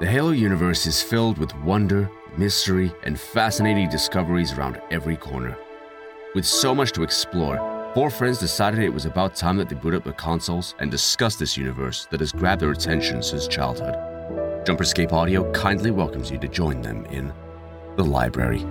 The Halo universe is filled with wonder, mystery, and fascinating discoveries around every corner. With so much to explore, four friends decided it was about time that they boot up the consoles and discuss this universe that has grabbed their attention since childhood. Jumperscape Audio kindly welcomes you to join them in the library.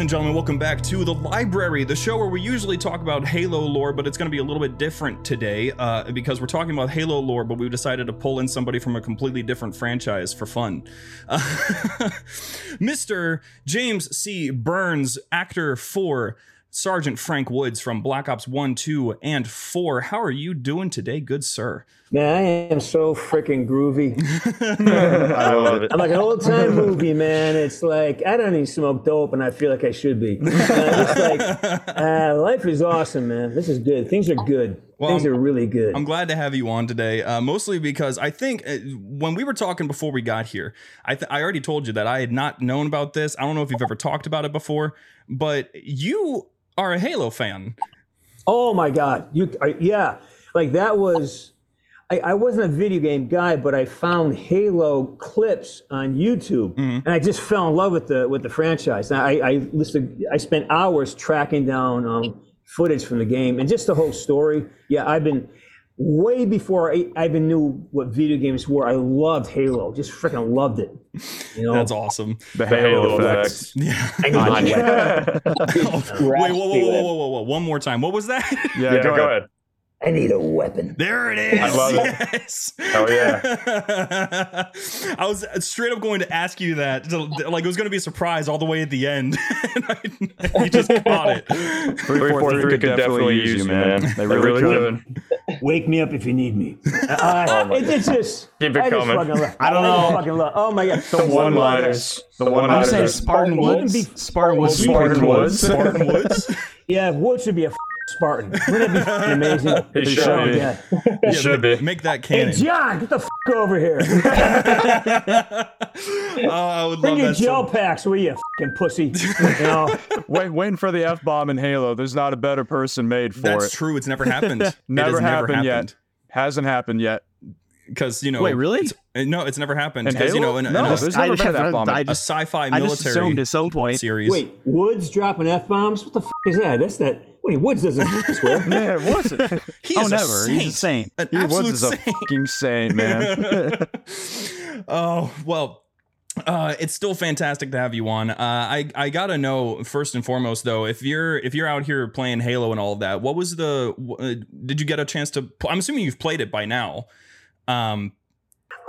And gentlemen. Welcome back to the library, the show where we usually talk about Halo lore, but it's going to be a little bit different today uh, because we're talking about Halo lore, but we've decided to pull in somebody from a completely different franchise for fun. Uh, Mr. James C. Burns, actor for Sergeant Frank Woods from Black Ops 1, 2, and 4. How are you doing today, good sir? Man, I am so freaking groovy. I love it. I'm like an old time movie, man. It's like I don't even smoke dope, and I feel like I should be. It's like uh, life is awesome, man. This is good. Things are good. Well, Things I'm- are really good. I'm glad to have you on today, uh, mostly because I think uh, when we were talking before we got here, I, th- I already told you that I had not known about this. I don't know if you've ever talked about it before, but you are a Halo fan. oh my god, you I, yeah, like that was. I, I wasn't a video game guy, but I found Halo clips on YouTube, and I just fell in love with the with the franchise. And I, I listened. I spent hours tracking down um, footage from the game and just the whole story. Yeah, I've been way before I, I even knew what video games were. I loved Halo, just freaking loved it. You know, That's awesome. The Halo effects. Yeah. I Wait, whoa, whoa, whoa, whoa, whoa, whoa, whoa! One more time. What was that? Yeah, Yeah, go, go ahead. ahead. I need a weapon. There it is. I love it. yes. Hell yeah. I was straight up going to ask you that. like it was going to be a surprise all the way at the end. and I, you just caught it. 343 could definitely use you, man. They really could. Wake me up if you need me. Uh, it, it's just Keep it I coming. I don't just know. fucking love- oh my god. The one liners. The one liners. I'm saying liners. Spartan Oh, Woods. Spartan Woods. Spartan Woods. Spartan Woods. Yeah, Wood should be a f- Spartan. Wouldn't it be fucking amazing? He should Oh, be. yeah. It should be. Make that Hey. John, get the f- over here. oh, I would Bring love your that. gel So, packs, will you, fucking pussy? You know, Wait, waiting for the F bomb in Halo. There's not a better person made for that's it. That's true. It's never happened. Never has happened, never yet. Hasn't happened yet. Because you know. Wait, really? it's- uh, no, it's never happened. In Because you know, Halo? in, in No, a, there's I never just, been an bomb. I a just, sci-fi I just military assumed at some point. series. wait, Woods dropping f bombs? What the f- is that? That's that. Wait, Woods doesn't swear. Yeah, it wasn't. He Oh, is never. He's a saint. An He absolute was a saint. fucking saint, man. oh well uh, it's still fantastic to have you on. Uh, I I gotta know first and foremost though, if you're if you're out here playing Halo and all of that, what was the? Uh, did you get a chance to? I'm assuming you've played it by now. Um,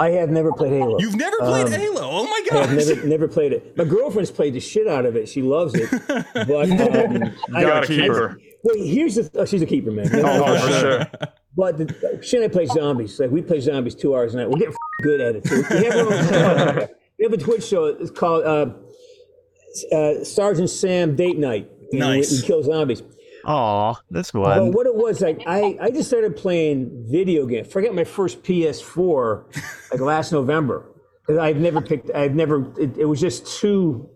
I have never played Halo. you've never played Um, Halo. Oh my I have never, never played it. My girlfriend's played the shit out of it. She loves it. But um, I Gotta keep her. Wait, here's the. Oh, she's a keeper, man. Oh, for sure. But the, she and I play zombies. Like we play zombies two hours a night. We're getting f- good at it too. We have, our own, we have a Twitch show. It's called uh, uh, Sergeant Sam Date Night. And Nice. We, we kill zombies. Aw, that's But fun. what it was like, I, I just started playing video games. Forget my first PS4, like last November, because I've never picked. I've never. It, it was just too.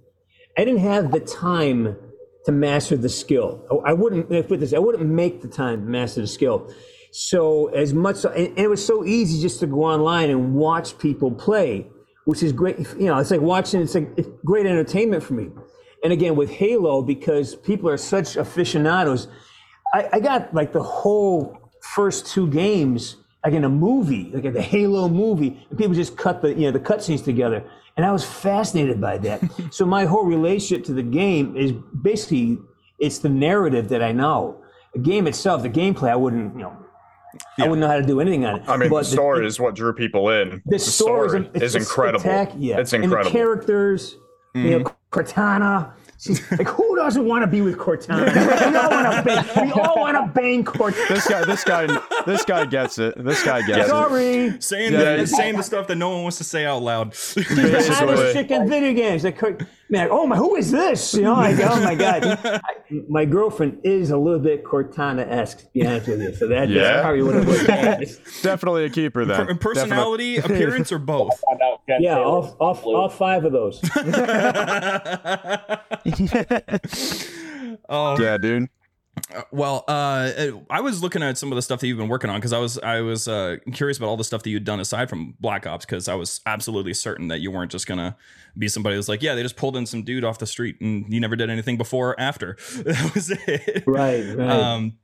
I didn't have the time to master the skill. I, I wouldn't put this. I wouldn't make the time to master the skill. So as much, and, and it was so easy just to go online and watch people play, which is great. You know, it's like watching. It's like it's great entertainment for me. And again, with Halo, because people are such aficionados, I, I got like the whole first two games like in a movie, like the Halo movie, and people just cut the you know the cutscenes together, and I was fascinated by that. so my whole relationship to the game is basically it's the narrative that I know. The game itself, the gameplay, I wouldn't you know. I wouldn't know how to do anything on it. I mean, But the story is what drew people in. the story is, is incredible. Yeah. It's And the incredible. characters, you know, mm-hmm. Cortana. She's like, who doesn't want to be with Cortana? we all want to bang. We all want to bang Cortana. This guy, this guy, this guy gets it. This guy gets it. Sorry. saying Yeah, the, saying the stuff that no one wants to say out loud. the hottest chick in video games. Like, man, oh my, who is this? You know, like, oh my god. I, my girlfriend is a little bit Cortana-esque, to be honest with you. So that, Yeah? that's probably what it was. Definitely a keeper then. Per- Personality, appearance, or both? yeah, all, all, all five of those. Oh, Yeah, dude. Well, uh, I was looking at some of the stuff that you've been working on because I was I was uh, curious about all the stuff that you'd done aside from Black Ops because I was absolutely certain that you weren't just gonna be somebody who's like, yeah, they just pulled in some dude off the street and you never did anything before or after. that was it. Right, right. Um,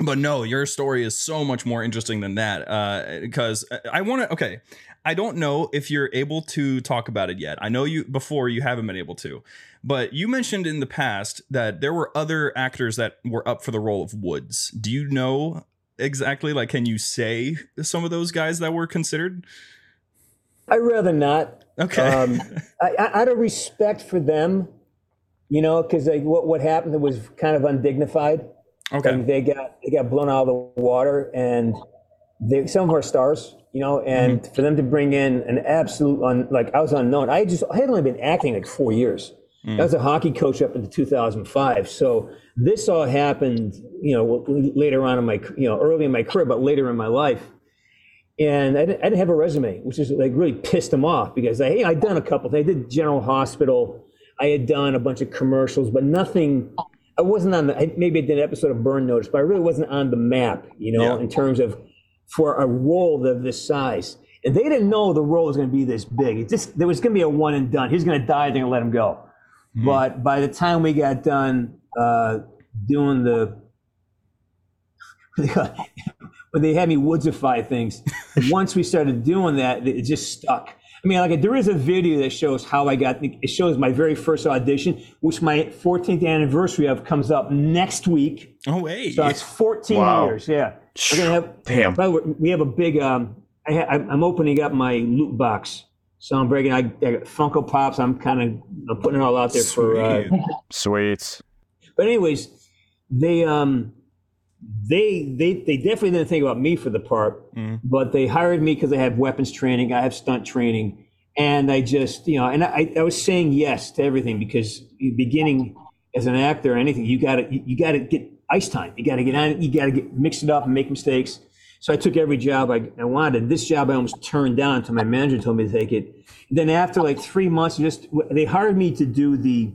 but no, your story is so much more interesting than that. Because I want to. Okay, I don't know if you're able to talk about it yet. I know you before you haven't been able to, but you mentioned in the past that there were other actors that were up for the role of Woods. Do you know exactly? Like, can you say some of those guys that were considered? I'd rather not. Okay. Um, I, I, out of respect for them, you know, because like, what what happened was kind of undignified. okay. Like they got they got blown out of the water, and they some of our stars, you know, and Mm-hmm. for them to bring in an absolute un, like I was unknown. I just I had only been acting like four years. Mm. I was a hockey coach up into 2005. So this all happened, you know, later on in my you know early in my career, but later in my life. And I didn't, I didn't have a resume, which is like really pissed them off because I hey, I'd done a couple. things. I did General Hospital. I had done a bunch of commercials, but nothing. I wasn't on the. Maybe I did an episode of Burn Notice, but I really wasn't on the map. You know, Yeah. in terms of for a role of this size. And they didn't know the role was going to be this big. It just there was going to be a one and done. He's going to die. They're going to let him go. But by the time we got done uh, doing the when they had me woodsify things, once we started doing that, it just stuck. I mean, like there is a video that shows how I got. It shows my very first audition, which my 14th anniversary of comes up next week. oh wait. So it's 14 Wow. years. Yeah, we're gonna have. Damn. By the way, we have a big. Um, I ha- I'm I'm opening up my loot box, so I'm breaking. I, I got Funko Pops. I'm kind of I'm putting it all out there for. Uh, Sweet. Sweet. but anyways, they um they they they definitely didn't think about me for the part, Mhm. but they hired me because I have weapons training, I have stunt training, and I just you know, and I I was saying yes to everything because beginning as an actor or anything, you got to you, got to get ice time. You got to get on it. You got to get mix it up and make mistakes. So I took every job I, I wanted. This job I almost turned down until my manager told me to take it. Then after like three months, just they hired me to do the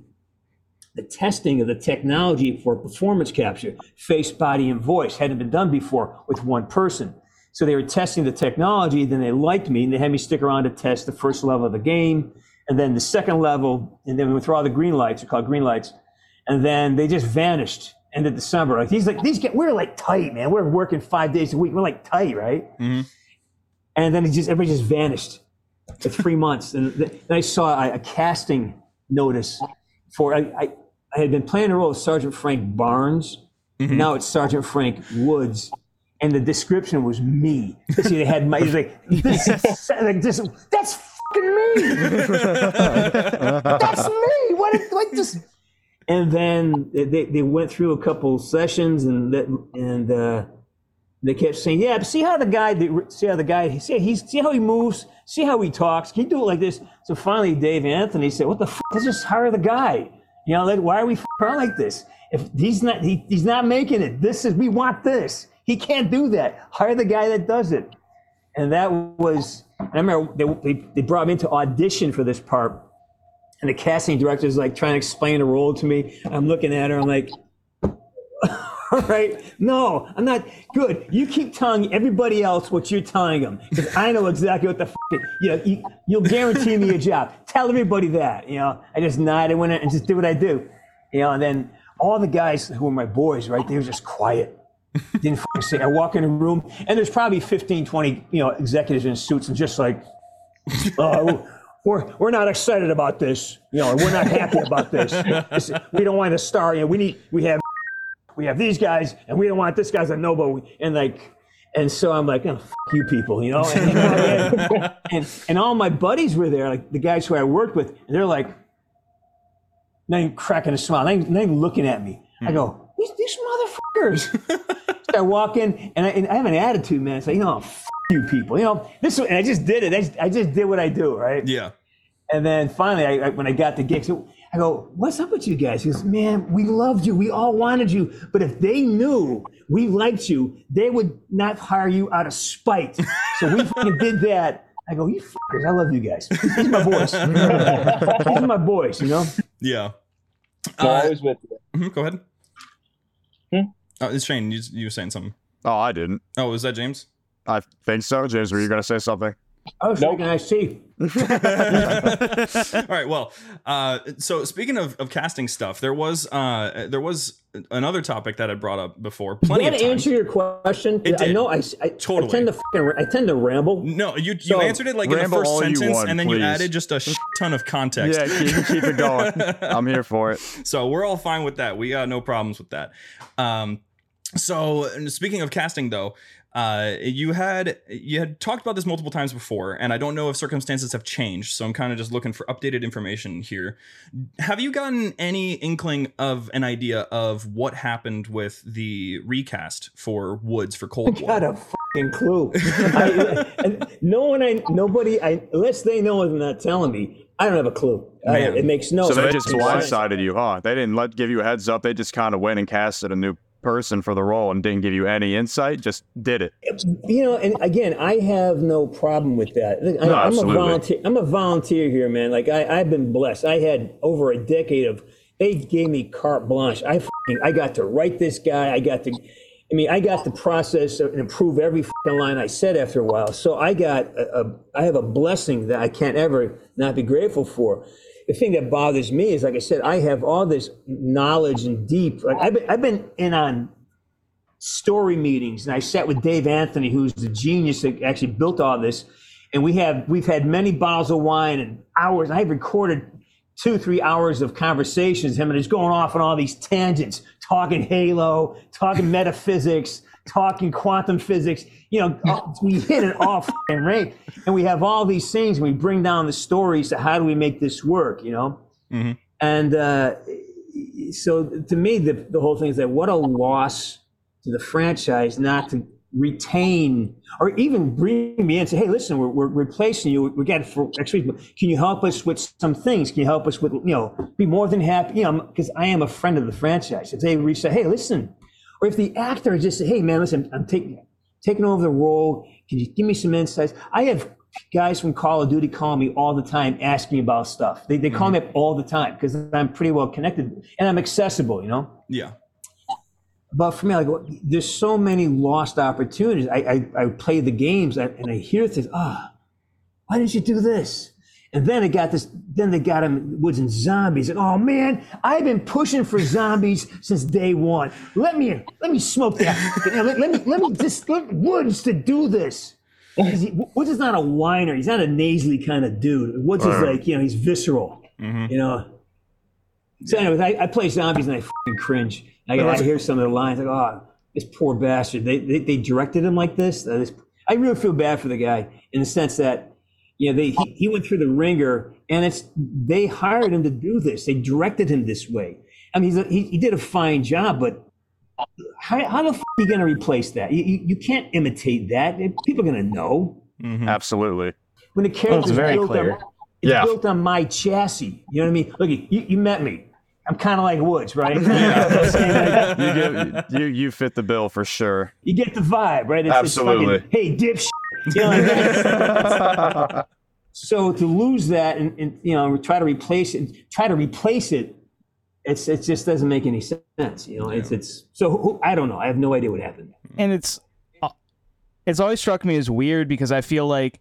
the testing of the technology for performance capture, face, body, and voice hadn't been done before with one person. So they were testing the technology, then they liked me, and they had me stick around to test the first level of the game, and then the second level, and then through all the green lights, they're called green lights, and then they just vanished end of December. Like these, like these get, we're like tight, man. We're working five days a week. We're like tight, right? Mhm. And then it just everybody just vanished for three months. And then I saw a, a casting notice for I, I I had been playing the role of Sergeant Frank Barnes. Now it's Sergeant Frank Woods. And the description was me. See, they had my, he's like, this, is- like this, that's fucking me. that's me. What, what this? And then they, they went through a couple sessions and that, and uh, they kept saying, "Yeah, but see how the guy, see how the guy, see he's, see how he moves, see how he talks. Can you do it like this?" So finally, Dave Anthony said, "What the f? Let's just hire the guy. You know, like why are we f- like this? If he's not, he, he's not making it. This is we want this. He can't do that. Hire the guy that does it." And that was, I remember they, they, they brought me to audition for this part. And the casting director is like trying to explain the role to me. I'm looking at her, I'm like, All right. No, I'm not good. You keep telling everybody else what you're telling them because I know exactly what the f- you, know, you you'll guarantee me a job. Tell everybody that. You know, I just nodded, went in and just did what I do. You know, and then all the guys who were my boys, right? They were just quiet. Didn't say. I walk in a room and there's probably 15, 20, you know, executives in suits and just like, oh. We're, we're not excited about this. You know, we're not happy about this. This- we don't want a star. You know, we need we have we have these guys, and we don't want this guy's a noble. And like, and so I'm like, oh, f- you people, you know. And, and, and, and all my buddies were there, like the guys who I worked with, and they're like, not even cracking a smile, not even, not even looking at me. I hmm. go, these, these motherfuckers. I walk in, and I, and I have an attitude, man. It's like, you know, f- you people, you know, this, and I just did it. I just, I just did what I do, right? Yeah. And then finally, I, I, when I got the gig, so I go, "What's up with you guys?" He goes, "Man, we loved you. We all wanted you. But if they knew we liked you, they would not hire you out of spite. So we fucking did that." I go, "You fuckers, I love you guys. These are my boys. These are my boys. You know." Yeah. No, Uh, I was with you. mhm, go ahead. Hmm? Oh, it's Shane. You, you were saying something. Oh, I didn't. Oh, was that James? I think so. James, were you going to say something? I was Nope. thinking, I see. All right. Well, uh, so speaking of, of casting stuff, there was uh, there was another topic that I brought up before. Plenty Did of that times. answer your question? It I did. know. I, I, Totally. I tend to fucking, I tend to ramble. No, you you So, answered it like in the first sentence, want, and then you added just a shit ton of context. Yeah, keep, keep it going. I'm here for it. So we're all fine with that. We got no problems with that. Um, so speaking of casting, though, uh, you had you had talked about this multiple times before, and I don't know if circumstances have changed. So I'm kind of just looking for updated information here. Have you gotten any inkling of an idea of what happened with the recast for Woods for Cold War? Got a fucking clue. I, no one, I, nobody, I, unless they know and not telling me, I don't have a clue. I- it makes no. Sense. So they sense. just blindsided you, huh? They didn't let give you a heads up. They just kind of went and casted a new person for the role and didn't give you any insight. Just did it. You know, and again, I have no problem with that. I, No, I'm absolutely. a volunteer. I'm a volunteer here, man. Like I, I've been blessed. I had over a decade of. They gave me carte blanche. I, I got to write this guy. I got to. I mean, I got to process and improve every line I said after a while. So I got a, a. I have a blessing that I can't ever not be grateful for. The thing that bothers me is, like I said, I have all this knowledge and deep. Like I've been, I've been in on story meetings and I sat with Dave Anthony, who's the genius that actually built all this. And we have we've had many bottles of wine and hours. I've recorded two, three hours of conversations, him and he's going off on all these tangents, talking Halo, talking metaphysics, talking quantum physics. You know, we hit it off and right. And we have all these things and we bring down the stories to how do we make this work, you know? Mhm. And uh, so to me, the, the whole thing is that what a loss to the franchise not to retain or even bring me in and say, hey, listen, we're, we're replacing you. We got for next week. Can you help us with some things? Can you help us with, you know, be more than happy? You know, because I am a friend of the franchise. If they reach out, hey, listen, or if the actor just say, hey, man, listen, I'm taking taking over the role. Can you give me some insights? I have guys from Call of Duty call me all the time asking me about stuff. They, they call me up all the time because I'm pretty well connected and I'm accessible, you know? Yeah. But for me, like, there's so many lost opportunities. I, I, I play the games and I hear things, ah, why didn't you do this? And then it got this, then they got him Woods and zombies. And oh man, I've been pushing for zombies since day one. Let me, let me smoke that. Let, let me, let me just, let Woods to do this. he- Woods is not a whiner. He's not a nasally kind of dude. Woods is like, you know, he's visceral, you know? So anyways, I, I play zombies and I cringe. I, got I hear some of the lines like, "Oh, this poor bastard." They they, they directed him like this. Uh, this. I really feel bad for the guy in the sense that, you know, they he, he went through the ringer, and it's they hired him to do this. They directed him this way. I mean, he's a, he he did a fine job, but how how the f- are you going to replace that? You, you you can't imitate that. People are going to know mm-hmm. Absolutely. when the character's very built clear. on it's Yeah. built on my chassis. You know what I mean? Look, you, you met me. I'm kind of like Woods, right? You, get, you you fit the bill for sure. You get the vibe, right? It's, Absolutely. It's fucking, hey, dipshit. You know, like so to lose that and, and you know try to replace it, try to replace it it's it just doesn't make any sense. You know, it's it's so who, I don't know. I have no idea what happened. and it's uh, it's always struck me as weird because I feel like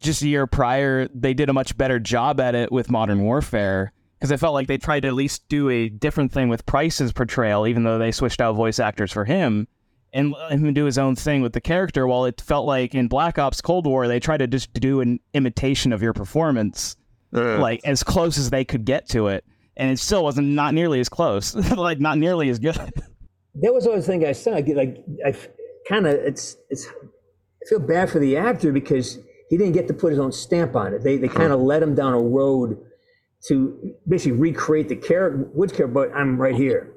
just a year prior they did a much better job at it with Modern Warfare because I felt like they tried to at least do a different thing with Price's portrayal, even though they switched out voice actors for him and let him do his own thing with the character. While it felt like in Black Ops Cold War they tried to just do an imitation of your performance, Ugh. like as close as they could get to it, and it still wasn't not nearly as close, like not nearly as good. That was always the thing I said. I get like I kind of it's it's I feel bad for the actor because he didn't get to put his own stamp on it. They they kind of led him down a road to basically recreate the character, Woods character. But I'm right here.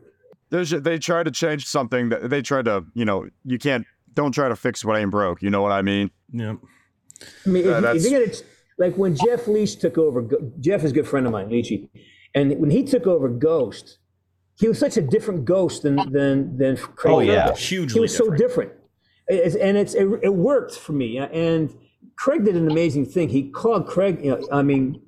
There's, they try to change something that they try to, you know, you can't, don't try to fix what ain't broke. You know what I mean? Yep. I mean, Uh, if, if you're gonna like when Jeff Leach took over, Jeff is a good friend of mine, Leachy, and when he took over Ghost, he was such a different Ghost than than than Craig. Oh, yeah. Ferguson. Hugely he was so different. different, It's- and it's it, it worked for me. And Craig did an amazing thing. He called Craig. You know, I mean,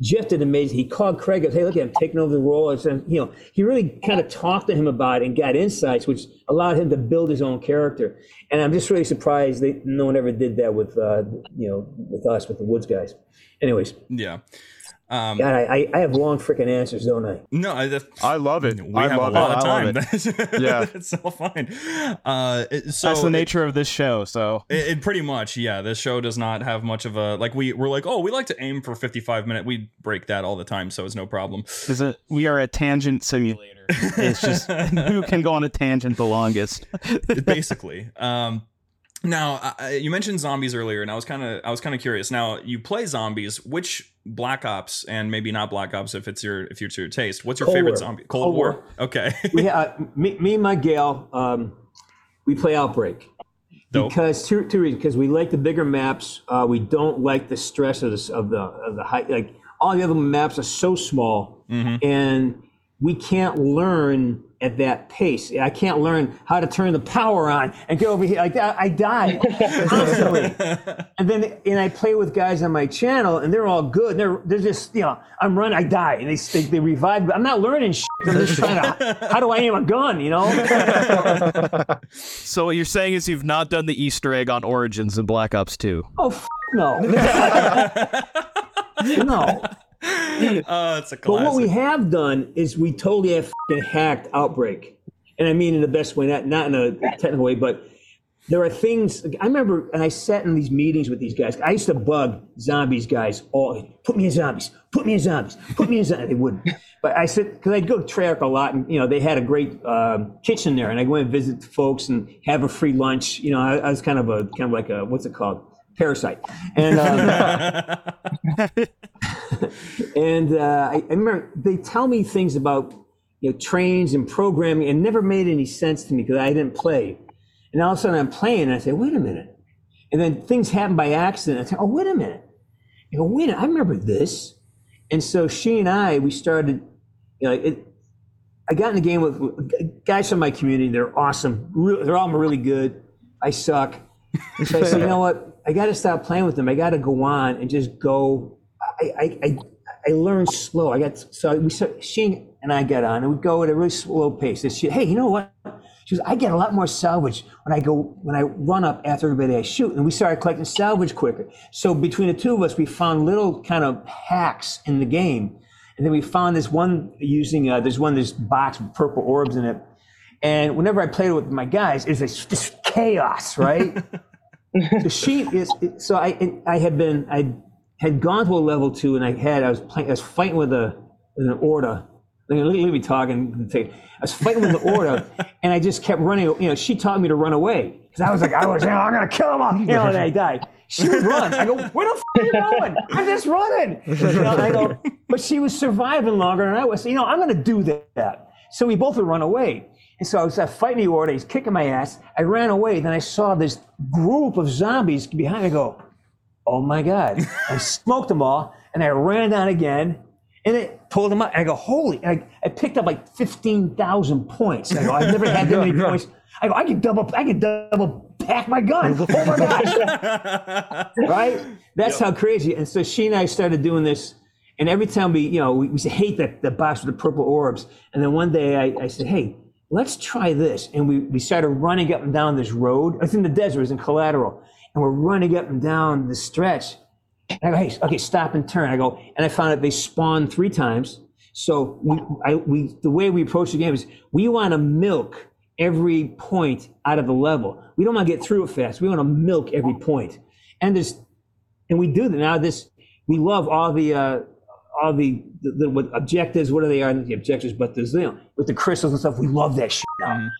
Jeff did amazing. He called Craig and said, "Hey, look, I'm taking over the role." And you know, he really kind of talked to him about it and got insights, which allowed him to build his own character. And I'm just really surprised that no one ever did that with, uh, you know, with us, with the Woods guys. Anyways, Yeah. Um, God, I, I, I have long freaking answers, don't I? no, I, that, I love it. we I have love a lot it. of I love time. it. Yeah. it's all fine. Uh, it- so That's the it- nature of this show. So It, it pretty much, yeah. This show does not have much of a like. We we're like, oh, we like to aim for fifty-five minute. We break that all the time, so it's no problem. is it we are a tangent simulator. It's just who can go on a tangent the longest. Basically, um, now uh, you mentioned zombies earlier, and I was kind of I was kind of curious. Now you play zombies. Which Black Ops and maybe not Black Ops if it's your if it's your taste. What's your Cold favorite War. zombie? Cold, Cold War. War. Okay. We uh, me, me and my gal, um, we play Outbreak. Dope. Because two, two reasons. Because we like the bigger maps. Uh, we don't like the stress of the of the of the height. Like all the other maps are so small, and we can't learn at that pace. I can't learn how to turn the power on and get over here. Like I, I die constantly. and then and I play with guys on my channel, and they're all good. They're they're just you know I'm running, I die, and they they, they revive. me. I'm not learning shit. I'm just trying to. How do I aim a gun? You know. So what you're saying is you've not done the Easter egg on Origins and Black Ops 2. Oh f- no. no. Uh, it's a But what we have done is we totally have fing hacked Outbreak, and I mean in the best way, not not in a technical way, but there are things. I remember, and I sat in these meetings with these guys. I used to bug zombies guys all. Put me in zombies. Put me in zombies. Put me in zombies. They wouldn't. But I said because I'd go to Treyarch a lot, and you know they had a great um, kitchen there, and I go and visit the folks and have a free lunch. You know, I, I was kind of a kind of like a what's it called parasite, and. Um, and uh, I, I remember they tell me things about you know trains and programming, and never made any sense to me because I didn't play. And all of a sudden I'm playing, and I say, "Wait a minute!" And then things happen by accident. I say, "Oh, wait a minute!" I go, "Wait! a minute, I remember this." And so she and I, we started. You know, it, I got in the game with guys from my community. They're awesome. Re- They're all really good. I suck. So I said, you know what? I got to stop playing with them. I got to go on and just go. I, I, I, I learned slow. I got so we started, she and I got on and we go at a really slow pace. And she, hey, you know what? She goes, I get a lot more salvage when I go when I run up after everybody I shoot. And we started collecting salvage quicker. So between the two of us, we found little kind of hacks in the game. And then we found this one using uh, there's one this box with purple orbs in it. And whenever I played it with my guys, it's like just chaos, right? so she is so I I had been I had gone to a level two and I had I was playing I was fighting with a with an Orda. Look, look at me talking. I was fighting with the Orda, and I just kept running. You know, she taught me to run away because I was like, I was, you know, I'm gonna kill him, all, you know, and I died. She would run. I go, where the f- are you going? I'm just running. You know, I go, but she was surviving longer than I was. So, you know, I'm gonna do that. So we both would run away. And so I was uh, fighting the Orda. He's kicking my ass. I ran away. Then I saw this group of zombies behind me. I go, oh my God. I smoked them all. And I ran down again. And it pulled them up. And I go, holy. And I, I picked up like 15,000 points. I go, I've never had that many points. I go, I could double, I could double pack my gun. Oh my gosh. right? That's how crazy. And so she and I started doing this. And every time we, you know, we, we hate the, the box with the purple orbs. And then one day I, I said, hey, let's try this. And we, we started running up and down this road. It's in the desert, it's in collateral. And we're running up and down the stretch. And I go, hey, okay, stop and turn. I go, and I found out they spawn three times. So we, I, we, the way we approach the game is we want to milk every point out of the level. We don't want to get through it fast. We want to milk every point. And there's, and we do that now. This, we love all the, uh, all the, the, the what objectives, what are they are the objectives, but there's, you know, with the crystals and stuff, we love that shit.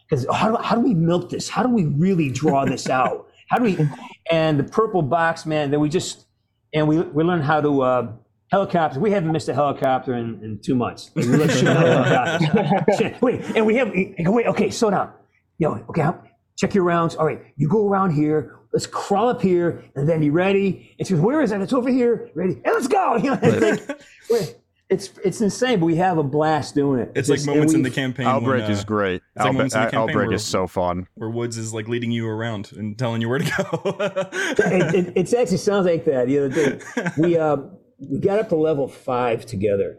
Because how, do, how do we milk this? How do we really draw this out? How do we, and the purple box, man, then we just, and we, we learn how to, uh, helicopters. We haven't missed a helicopter in, in two months. We love shooting helicopters. Shit, wait, and we have, wait, okay, slow down. Yo, okay, check your rounds. All right, you go around here. Let's crawl up here and then be ready. And she goes, where is it? It's over here. Ready? And let's go. You know, it's like, it's it's insane, but we have a blast doing it. It's like Just- and moments in the campaign. Outbreak when, uh, is great. it's like Outbreak, moments in the campaign Outbreak where- is so fun. where Woods is like leading you around and telling you where to go. it, it, it actually sounds like that. The other day, we uh, we got up to level five together,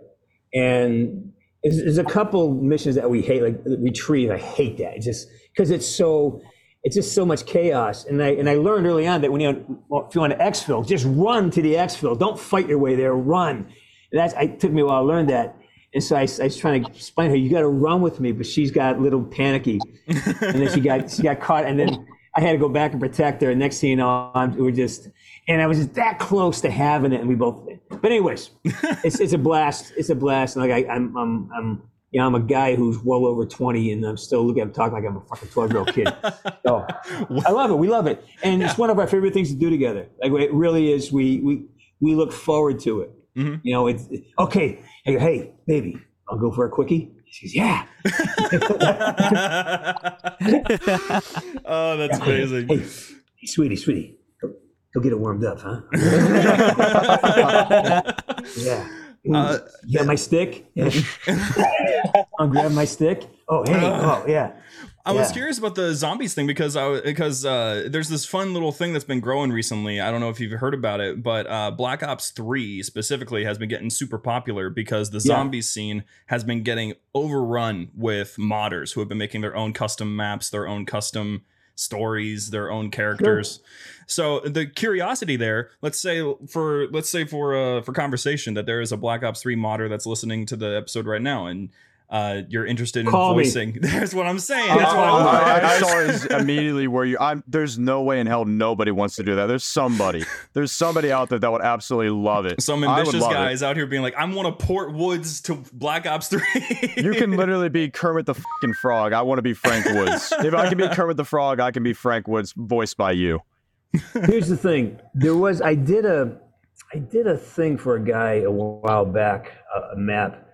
and there's, there's a couple missions that we hate, like retrieve. I hate that. It's just because it's so. It's just so much chaos, and I and I learned early on that when you if you want to exfil, just run to the exfil. Don't fight your way there. Run. And that's it took me a while to learn that. And so I, I was trying to explain to her, you got to run with me, but she's got a little panicky, and then she got she got caught, and then I had to go back and protect her. And next thing you know, I'm, we were just, and I was just that close to having it, and we both. But anyways, it's it's a blast. It's a blast. And like I, I'm I'm I'm you know I'm a guy who's well over 20, and I'm still looking at him talking like I'm a fucking 12 year old kid. So I love it. We love it, and it's one of our favorite things to do together. Like it really is. We we we look forward to it. Mm-hmm. You know, it's okay. Go, hey, baby, I'll go for a quickie. She goes, yeah. oh, that's amazing. Hey, hey, sweetie, sweetie, go, go get it warmed up, huh? yeah. Uh, you got my stick? Yeah. I'll grab my stick. Oh, hey. Oh, yeah. I was Yeah. curious about the zombies thing because I because uh, there's this fun little thing that's been growing recently. I don't know if you've heard about it, but uh, Black Ops Three specifically has been getting super popular because the Yeah. zombie scene has been getting overrun with modders who have been making their own custom maps, their own custom stories, their own characters. So the curiosity there, let's say for let's say for uh, for conversation that there is a Black Ops Three modder that's listening to the episode right now and. Uh, you're interested in Call me. voicing. There's what I'm saying. I, That's what I'm I- I saw is immediately where you. I'm. There's no way in hell nobody wants to do that. There's somebody. There's somebody out there that would absolutely love it. Some ambitious love it. guys out here being like, I want to port Woods to Black Ops 3. You can literally be Kermit the fucking Frog. I want to be Frank Woods. if I can be Kermit the Frog, I can be Frank Woods, voiced by you. Here's the thing. There was I did a I did a thing for a guy a while back, a, a map,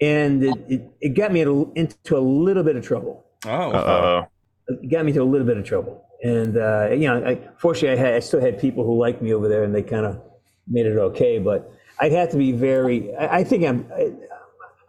and it, it, it got me into into a little bit of trouble. Oh, Uh It got me into a little bit of trouble. And uh, you know, I, fortunately, I had I still had people who liked me over there, and they kind of made it okay. But I'd have to be very. I, I think I'm.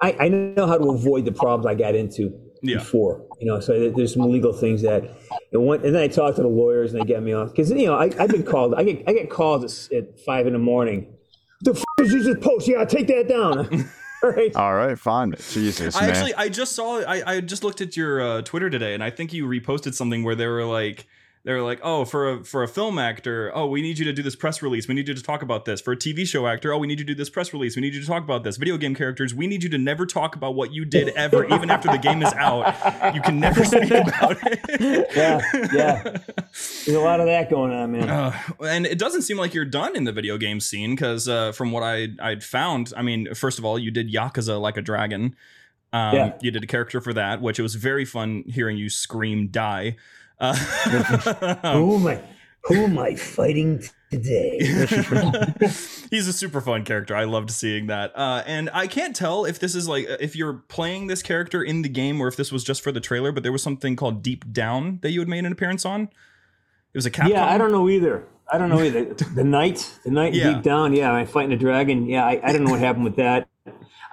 I, I know how to avoid the problems I got into Yeah. before. You know, so there's some legal things that. And, one, and then I talked to the lawyers, and they get me off because you know I, I've been called. I get I get calls at, at five in the morning. The f- is you just post? Yeah, take that down. All right. All right, fine. Jesus, I man. actually, I just saw, I, I just looked at your uh, Twitter today, and I think you reposted something where they were like, they were like, oh, for a for a film actor, oh, we need you to do this press release. We need you to talk about this. For a TV show actor, oh, we need you to do this press release. We need you to talk about this. Video game characters, we need you to never talk about what you did ever, even after the game is out. You can never speak about it. Yeah, yeah. There's a lot of that going on, man. Uh, and it doesn't seem like you're done in the video game scene because uh, from what I I'd found, I mean, first of all, you did Yakuza like a dragon. Um, Yeah. You did a character for that, which it was very fun hearing you scream die. Uh, who am I? Who am I fighting today? he's a super fun character. I loved seeing that. Uh, and I can't tell if this is like if you're playing this character in the game or if this was just for the trailer. But there was something called Deep Down that you had made an appearance on. It was a Capcom. Yeah, I don't know either. I don't know either. The night, the night Yeah. deep down. Yeah, I'm fighting a dragon. Yeah, I, I don't know what happened with that.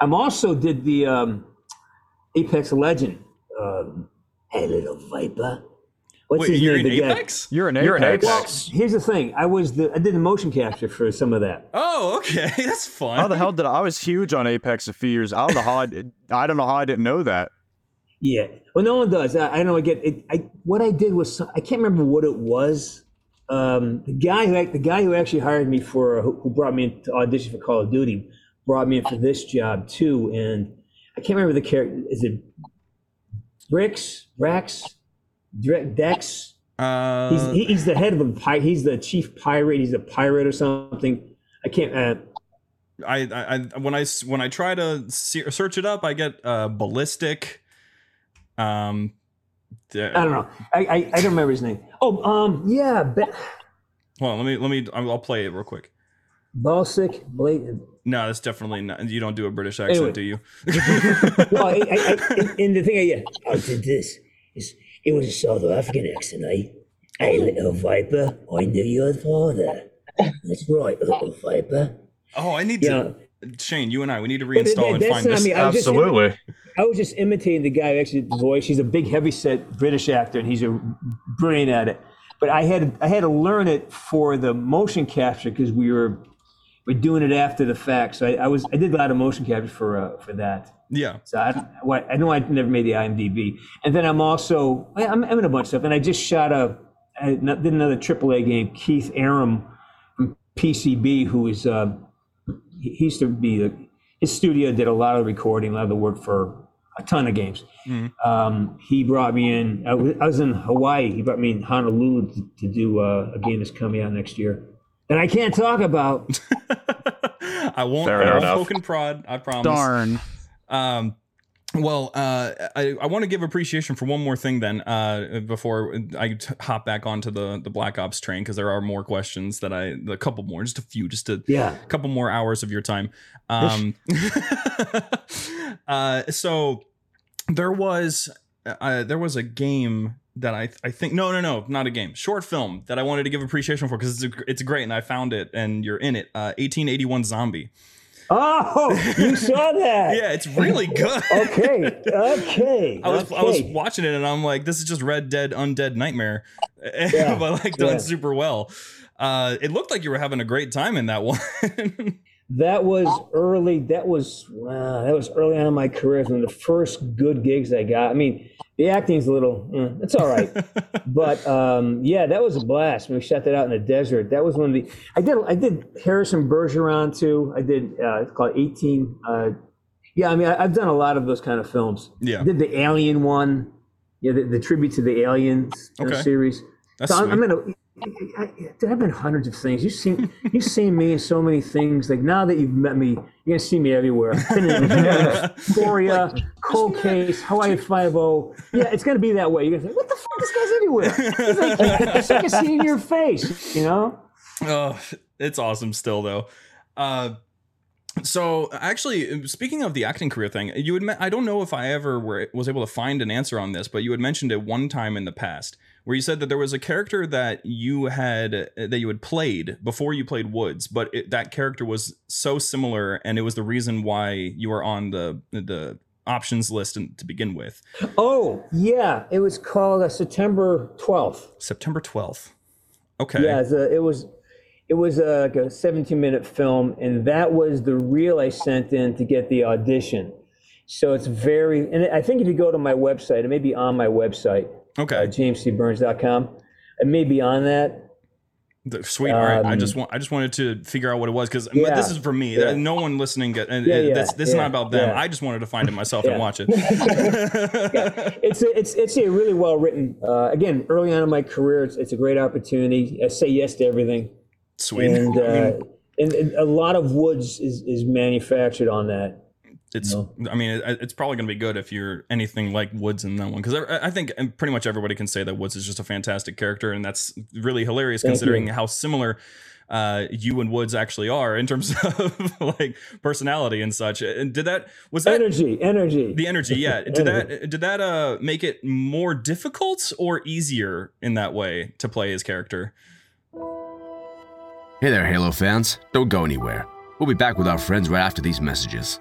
I'm also did the um, Apex Legend. Um, hey, little viper. What's Wait, his you're name? in The guy- Apex? You're an You're an Apex. Apex. Here's the thing. I was the I did the motion capture for some of that. Oh, okay, that's fun. How the hell did I, I was huge on Apex a few years? I don't know how I did, I don't know how I didn't know that. Yeah. Well, no one does. I, I don't know. I get it. I what I did was I can't remember what it was. Um, the guy who the guy who actually hired me for who, who brought me in to audition for Call of Duty brought me in for this job too, and I can't remember the character. Is it Bricks? Rex? Dex? Uh, He's he, he's the head of the pirate. He's the chief pirate. He's a pirate or something. I can't. Uh, I, I, I when I when I try to se- search it up, I get uh, ballistic. Um, I don't know. I, I I don't remember his name. Oh, um, yeah, Be- Hold on, let me let me. I'll play it real quick. Balsic, Blade. No, that's definitely not. You don't do a British accent, Anyway. do you? well, I, I, I, and- the thing I, yeah, I did this is it was a South African accent. I, hey, little viper, I knew your father. That's right, little viper. Oh, I need Yeah. to. Shane, you and I, we need to But that- reinstall and find not this. me. I was just- Absolutely. I was just imitating the guy who actually did the voice. He's a big, heavy-set British actor, and he's a brilliant at it. But I had I had to learn it for the motion capture because we were we're doing it after the fact. So I, I was I did a lot of motion capture for uh, for that. Yeah. So I, don't- I know I never made the IMDb, and then I'm also I- I'm, I'm in a bunch of stuff, and I just shot a I did another AAA game. Keith Arem from PCB, who is uh, he he used to be the, his studio did a lot of the recording, a lot of the work for a ton of games. Um, he brought me in. I was, I was in Hawaii. He brought me in Honolulu to, to do uh, a game that's coming out next year, and I can't talk about. I won't. Fair I won't enough. poke and prod. I promise. Darn. Um, well, uh, I, I want to give appreciation for one more thing then, uh, before I t- hop back onto the, the Black Ops train, because there are more questions that I, a couple more, just a few, just a Yeah. couple more hours of your time. Um, uh, so there was, uh, there was a game that I, I think, no, no, no, not a game, short film that I wanted to give appreciation for because it's, a, it's great and I found it and you're in it. Uh, 1881 Zombie. Oh, you saw that? Yeah, it's really good. Okay. Okay. I was I was watching it and I'm like, this is just Red Dead Undead Nightmare, Yeah, but like done yeah. super well. Uh, it looked like you were having a great time in that one. That was early. That was wow. That was early on in my career. One of the first good gigs I got. I mean, the acting's a little. eh, it's all right, but um, yeah, that was a blast. When we shot that out in the desert. That was one of the. I did. I did Harrison Bergeron too. I did. Uh, it's called Eighteen. Uh, yeah, I mean, I, I've done a lot of those kind of films. Yeah. I did the Alien one. Yeah, the, the tribute to the Aliens uh, Okay. series. That's so I'm, I'm sweet. In a. I, I, I've been hundreds of things. You've seen you've seen me in so many things. Like now that you've met me, you're gonna see me everywhere. In Euphoria, Cold Case, Hawaii Five O. Yeah, it's gonna be that way. You're gonna say, "What the fuck? This guy's everywhere." Like, it's like a see in your face, you know. oh, it's awesome still though. Uh, so actually, speaking of the acting career thing, you had me- I don't know if I ever were, was able to find an answer on this, but you had mentioned it one time in the past where you said that there was a character that you had that you had played before you played Woods, but it, that character was so similar, and it was the reason why you were on the the options list in, to begin with. Oh yeah, it was called uh, September twelfth. September twelfth. Okay. Yeah, a, it was it was a, like a 17 minute film, and that was the reel I sent in to get the audition. So it's very, and I think if you go to my website, it may be on my website, Okay. uh, jamescburns.com. It may be on that. The- Sweet. All right. I Um, just want. I just wanted to figure out what it was because Yeah, this is for me. yeah. No one listening. Get, and Yeah, yeah, this this is not about them. I just wanted to find it myself and watch it. It's a, it's it's a really well written. Uh, again, early on in my career, it's, it's a great opportunity. I say yes to everything, Sweet. and, uh, I mean, and, and a lot of woods is, is manufactured on that. It's. I mean, it, it's probably going to be good if you're anything like Woods in that one because I, I think pretty much everybody can say that Woods is just a fantastic character, and that's really hilarious Thank considering you. how similar. Uh, you and Woods actually are in terms of like personality and such. And did that was that Energy, energy. the energy yeah did that did that uh make it more difficult or easier in that way to play his character Hey there, Halo fans. Don't go anywhere. We'll be back with our friends right after these messages.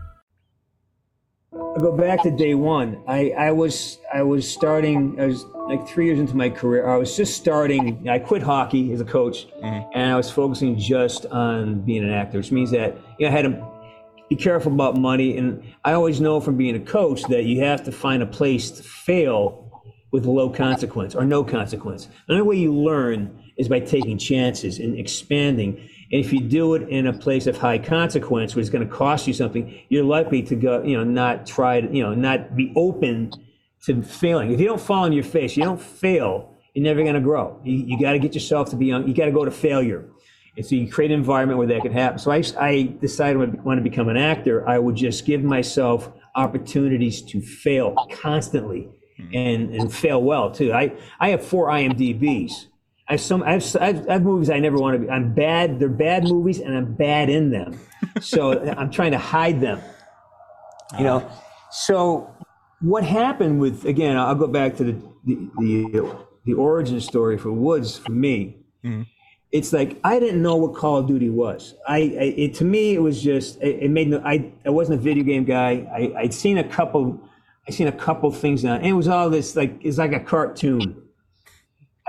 I go back to day one. I, I was I was starting. I was like three years into my career. I was just starting. I quit hockey as a coach, mm-hmm. and I was focusing just on being an actor, which means that you know, I had to be careful about money. And I always know from being a coach that you have to find a place to fail with low consequence or no consequence. The only way you learn is by taking chances and expanding. And if you do it in a place of high consequence, where it's going to cost you something, you're likely to go, you know, not try to, you know, not be open to failing. If you don't fall on your face, you don't fail, you're never going to grow. You, you got to get yourself to be young. You got to go to failure. And so you create an environment where that can happen. So I, I decided when I want to become an actor, I would just give myself opportunities to fail constantly hmm. and, and fail well too. I, I have four IMDb's. I have some I have, I have, I have movies I never want to be. I'm bad. They're bad movies, and I'm bad in them. So I'm trying to hide them. You know. So what happened with again? I'll go back to the the the, the origin story for Woods for me. Mm-hmm. It's like I didn't know what Call of Duty was. I, I it, to me it was just it, it made no. I I wasn't a video game guy. I I'd seen a couple. I seen a couple things on, and it was all this like it's like a cartoon.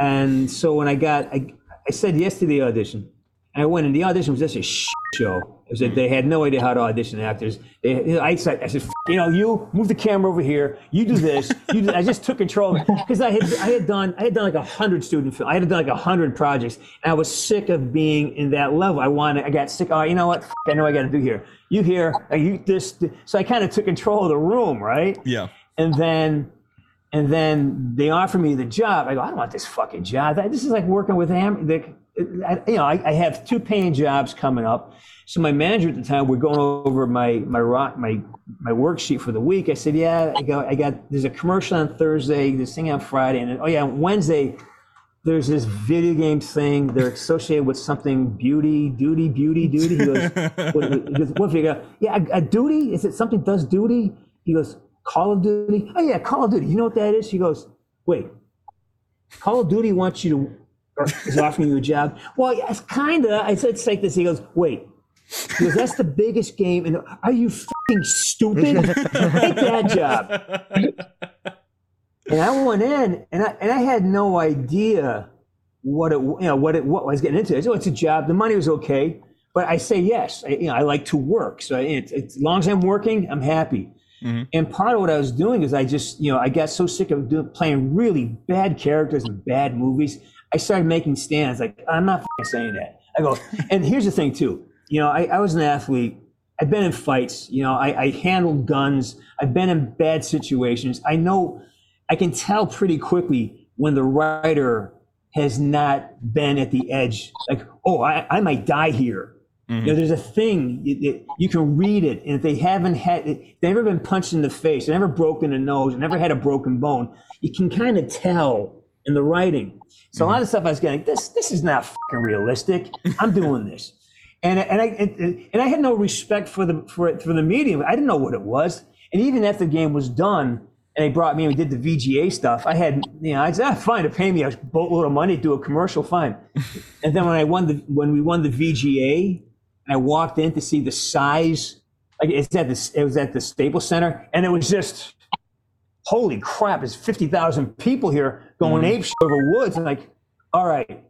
And so when I got, I, I said yes to the audition. And I went, and the audition was just a shit show. It was that they had no idea how to audition actors. They, I said, I said, "F- you know, you move the camera over here. You do this. You do, I just took control because I had, I had done, I had done like a hundred student film. I had done like a hundred projects, and I was sick of being in that level. I wanted, I got sick. Oh, you know what? I know what I got to do here. You here? uh, You this? So I kind of took control of the room, right? Yeah. And then and then they offer me the job. I go, I don't want this fucking job. This is like working with Am. The, I, you know, I, I have two paying jobs coming up. So my manager at the time, we're going over my my rock my my worksheet for the week. I said, yeah, I got I got there's a commercial on Thursday, this thing on Friday, and then, oh yeah, Wednesday. There's this video game thing. They're associated with something beauty, duty, beauty, duty. He goes, what, what, he goes, what if you go, yeah, a, a duty? Is it something does duty? He goes, Call of Duty? Oh yeah, Call of Duty. You know what that is? He goes, wait, Call of Duty wants you to, or is offering you a job. Well, yes, kinda. I said it's like this. He goes, wait. He goes, that's the biggest game. And are you fucking stupid? Take that job. And I went in, and I and I had no idea what it you know what it what I was getting into. I said, oh, it's a job. The money was okay, but I say yes. I, you know, I like to work, so as long as I'm working, I'm happy. Mm-hmm. And part of what I was doing is I just, you know, I got so sick of doing, playing really bad characters in bad movies. I started making stands. Like, I'm not saying that. I go, and here's the thing too. You know, I, I was an athlete. I've been in fights. You know, I, I handled guns. I've been in bad situations. I know, I can tell pretty quickly when the writer has not been at the edge. Like, oh, I, I might die here. You know, there's a thing you, you- can read it, and if they haven't had, they've never been punched in the face, they never broken a nose, never had a broken bone. You can kind of tell in the writing. So a lot of stuff I was getting, this this is not fucking realistic. I'm doing this, and and I and, and I had no respect for the for it for the medium. I didn't know what it was, and even after the game was done. And they brought me and we did the VGA stuff. I had, you know, I said, ah, fine, to pay me a boatload of money to do a commercial, fine. and then when I won the, when we won the VGA, and I walked in to see the size. Like it's at the it was at the Staples Center, and it was just holy crap! There's fifty thousand people here going mm-hmm. ape shit over Woods, and like, all right,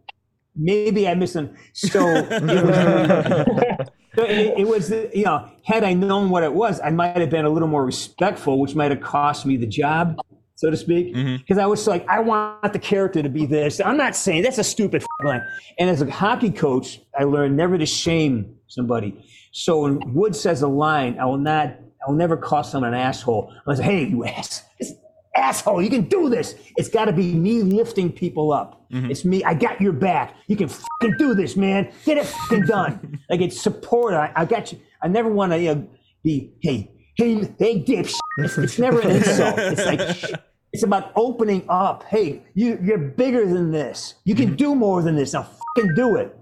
maybe I missed them. So it was, it, it was you know, had I known what it was, I might have been a little more respectful, which might have cost me the job. So to speak, mm-hmm. because I was like, I want the character to be this. I'm not saying that's a stupid f- line. And as a hockey coach, I learned never to shame somebody. So when Wood says a line, I will not, I will never call someone an asshole. I like, hey, you ass, this asshole, you can do this. It's got to be me lifting people up. Mm-hmm. It's me. I got your back. You can fucking do this, man. Get it fucking done. like it's support. I, I got you. I never want to you know, be, hey, hey, hey, dipshit. It's, it's never an insult. It's like, it's about opening up. Hey, you, you're bigger than this. You can mm-hmm. do more than this. Now fucking do it.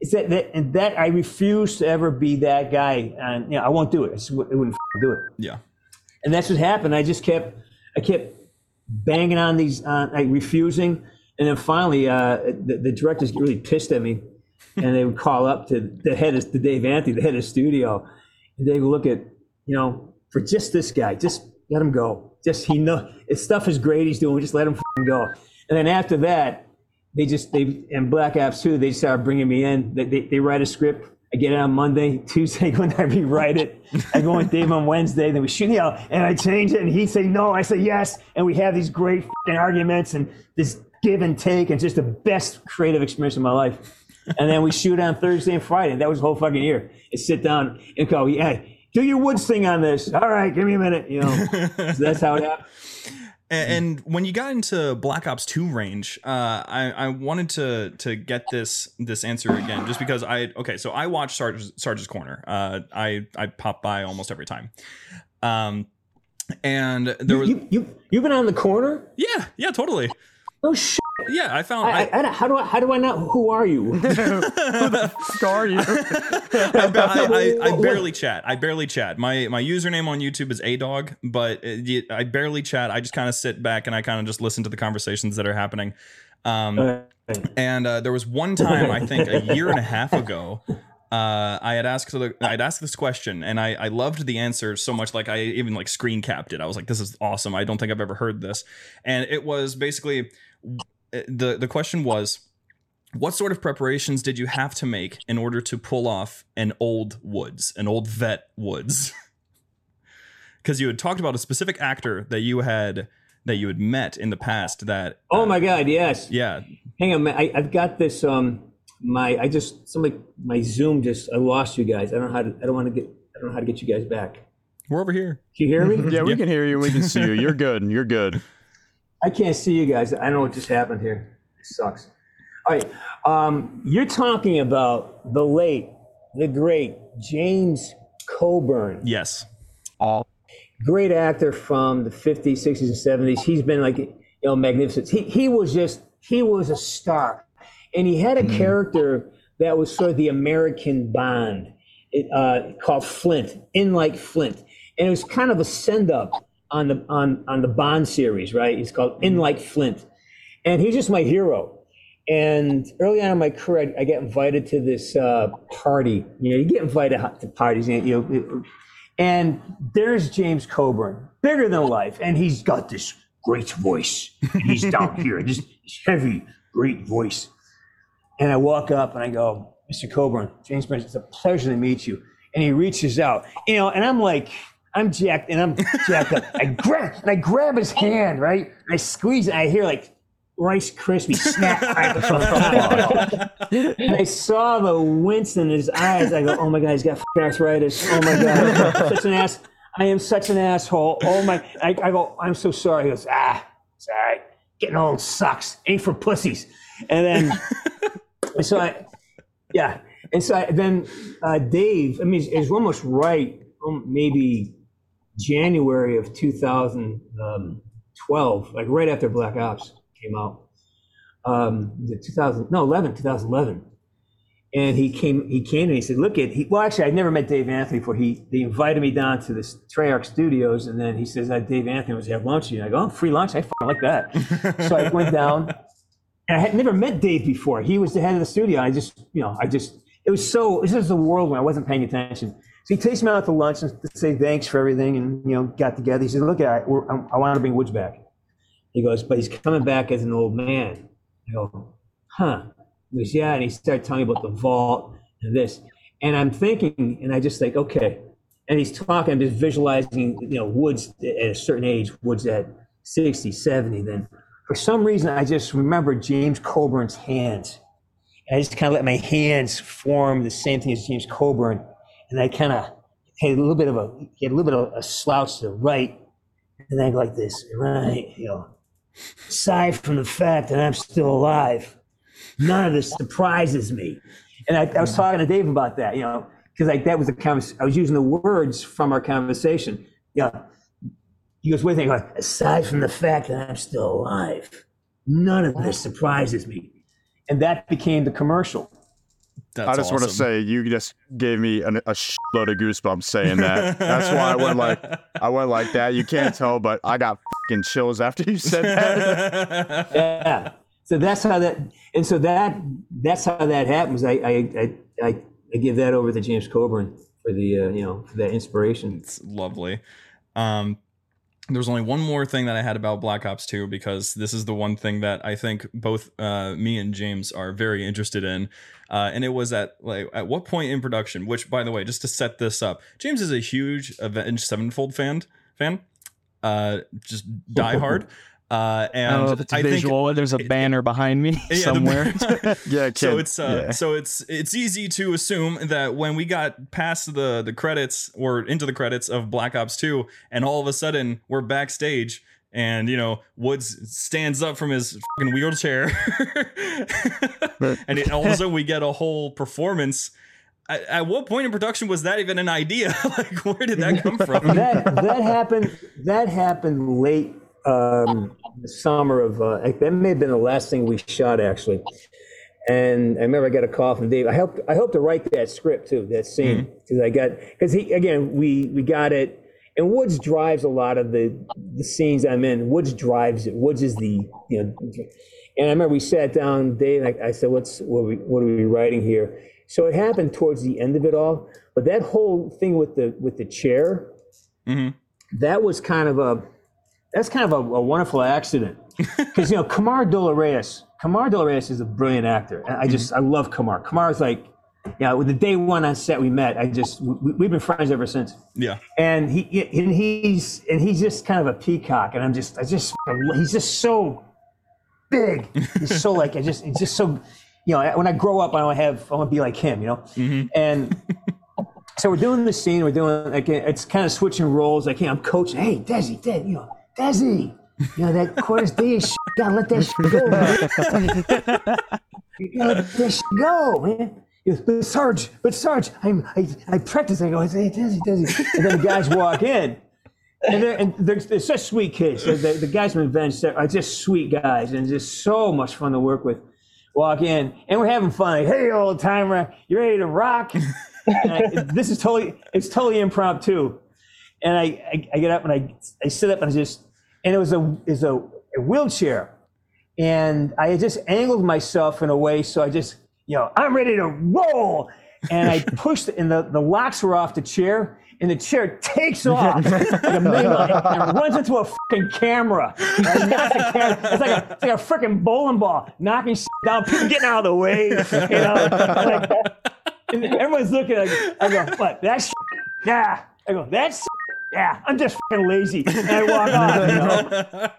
It's that, that and that I refuse to ever be that guy. And you know, I won't do it. I just I wouldn't do it. Yeah. And that's what happened. I just kept, I kept banging on these, uh, like refusing. And then finally, uh, the, the directors get really pissed at me, and they would call up to the head of to Dave Anthony, the head of studio, and they would look at, you know, for just this guy, just let him go. Just he know his stuff is great. He's doing. Just let him go. And then after that, they just they and Black Ops too. They started bringing me in. They, they, they write a script. I get it on Monday, Tuesday when I rewrite it. I go with Dave on Wednesday. Then we shoot, you know, and I change it, and he say no. I say yes, and we have these great arguments and this give and take, and just the best creative experience of my life. And then we shoot on Thursday and Friday. That was the whole fucking year. And sit down and go, yeah, do your Woods thing on this. All right, give me a minute. You know, so that's how it happened. And, and when you got into Black Ops 2 range, uh, I, I wanted to to get this this answer again, just because I okay, so I watch Sarge, Sarge's Corner. Uh, I I pop by almost every time. Um, and there was you, you you've been on the corner. yeah yeah totally Oh shit. Yeah I found I, I, I, I, how do I how do I not? Who are you? Fuck are you? I, I, I, I barely chat. I barely chat. My my username on YouTube is a dog, but it, y- I barely chat. I just kind of sit back and I kind of just listen to the conversations that are happening. Um, and uh, there was one time I think a year and a half ago. Uh, I had asked the, I'd asked this question and I, I loved the answer so much like I even like screen capped it. I was like, this is awesome. I don't think I've ever heard this. And it was basically the the question was what sort of preparations did you have to make in order to pull off an old Woods, an old vet Woods? Because you had talked about a specific actor that you had that you had met in the past. That oh my god, yes. yeah, Hang on. I, I've got this. Um, my I just somebody my Zoom just I lost you guys. I don't know how to. I don't want to get. I don't know how to get you guys back. we're over here. Can you hear me? Yeah, we can hear you. We can see you. You're good. You're good. I can't see you guys. I don't know what just happened here. It sucks. All right. Um, you're talking about the late, the great James Coburn. Yes. All Great actor from the 50s, 60s, and 70s. He's been like, you know, magnificent. He, he was just, he was a star. And he had a character that was sort of the American Bond it, uh, called Flint, in like Flint. And it was kind of a send up on the on on the Bond series, right? It's called In Like Flint, and he's just my hero. And early on in my career, I, I get invited to this uh, party. You know, you get invited to parties, you know, and there's James Coburn, bigger than life, and he's got this great voice. And he's down here, this, heavy, great voice. And I walk up and I go, Mr. Coburn, James Burns, it's a pleasure to meet you. And he reaches out, you know, and I'm like, I'm jacked and I'm jacked up. I grab and I grab his hand, right? And I squeeze. And I hear like Rice Krispie snap from the top. And I saw the wince in his eyes. I go, oh my God, he's got arthritis. Oh my God, such an ass. I am such an asshole. Oh my, I, I go, I'm so sorry. He goes, ah, it's all right. Getting old sucks. Ain't for pussies. And then, so I, yeah. And so I, then uh, Dave, I mean, it's almost right, um, maybe January of 2012, like right after Black Ops came out. Um, the 2000, no, 11, 2011. And he came, he came and he said, look at, he, well, actually, I'd never met Dave Anthony before. He, they invited me down to this Treyarch Studios. And then he says, that Dave Anthony was have lunch. And I go, oh, free lunch. I like that. so I went down and I had never met Dave before. He was the head of the studio. I just, you know, I just, it was so, this is a world when I wasn't paying attention. He takes me out to lunch and to say thanks for everything and, you know, got together. He said, look, I, I want to bring Woods back. He goes, but he's coming back as an old man. I go, huh? He goes, yeah. And he started telling me about the vault and this. And I'm thinking, and I just think, okay. And he's talking, I'm just visualizing, you know, Woods at a certain age, Woods at 60, 70. Then for some reason, I just remember James Coburn's hands. And I just kind of let my hands form the same thing as James Coburn. And I kind of had a little bit of a, had a little bit of a slouch to the right. And then like this, right, you know, aside from the fact that I'm still alive, none of this surprises me. And I, I was talking to Dave about that, you know, because like that was the conversation. I was using the words from our conversation. yeah. He goes, "What do you think?" Aside from the fact that I'm still alive, none of this surprises me, and that became the commercial. That's I just want to say you just gave me an, a shitload of goosebumps saying that. That's why I went like I went like that. You can't tell, but I got fucking chills after you said that. yeah. So that's how that, and so that that's how that happens. I I I, I, I give that over to James Coburn for the uh, you know for that inspiration. It's lovely. Um, there was only one more thing that I had about Black Ops 2 because this is the one thing that I think both uh, me and James are very interested in, uh, and it was at like at what point in production. Which, by the way, just to set this up, James is a huge Avenged Sevenfold fan. Fan, uh, just die hard. Uh, I and don't know if it's I think visual. There's a banner behind me Yeah, somewhere. yeah, so it's uh, yeah. so it's it's easy to assume that when we got past the the credits or into the credits of Black Ops 2 and all of a sudden we're backstage and you know Woods stands up from his fucking wheelchair and it, all of a sudden we get a whole performance at, at what point in production was that even an idea like where did that come from that that happened that happened late um, the summer of uh, that may have been the last thing we shot actually. And I remember I got a call from Dave. I helped I helped to write that script too, that scene because I got because he again we we got it. And Woods drives a lot of the the scenes I'm in. Woods drives it. Woods is the you know. And I remember we sat down, Dave. I, I said, "What's what are, we, what are we writing here?" So it happened towards the end of it all. But that whole thing with the with the chair, that was kind of a that's kind of a, a wonderful accident because you know Kamar De Reyes, Kamar De Reyes is a brilliant actor. I just mm-hmm. I love Kamar. Kamar is like, yeah, with the day one on set we met, I just we, we've been friends ever since. yeah And he and he's and he's just kind of a peacock, and I'm just I just he's just so big. He's so like I just it's just so you know when I grow up I want to have I want to be like him, you know. Mm-hmm. And so we're doing the scene. We're doing like it's kind of switching roles. Like, hey, I'm coaching. Hey, Desi, Des, you know, Desi, you know that quarters day shit. Gotta let that go. Man. you gotta let that go, man. Goes, but Sarge, but Sarge, I'm, I, I practice. I go, hey, Desi, Desi. And then the guys walk in. And they're, and they're, such sweet kids. The, the, the guys from Revenge are just sweet guys and just so much fun to work with. Walk in and we're having fun. Like, hey, old timer, you ready to rock? I, this is totally, it's totally impromptu. And I, I, I get up and I, I sit up and I just, and it was a, is a, a wheelchair. And I had just angled myself in a way so I just, you know, I'm ready to roll. And I pushed and the, the locks were off the chair, and the chair takes off like a melee and runs into a fucking camera. And knocks the camera. It's like a, it's like a freaking bowling ball, knocking shit down, people getting out of the way. You know, like, and everyone's looking. Like, I go, what? That shit? Yeah. I go, that's yeah. I'm just fucking lazy, and I walk off. You know?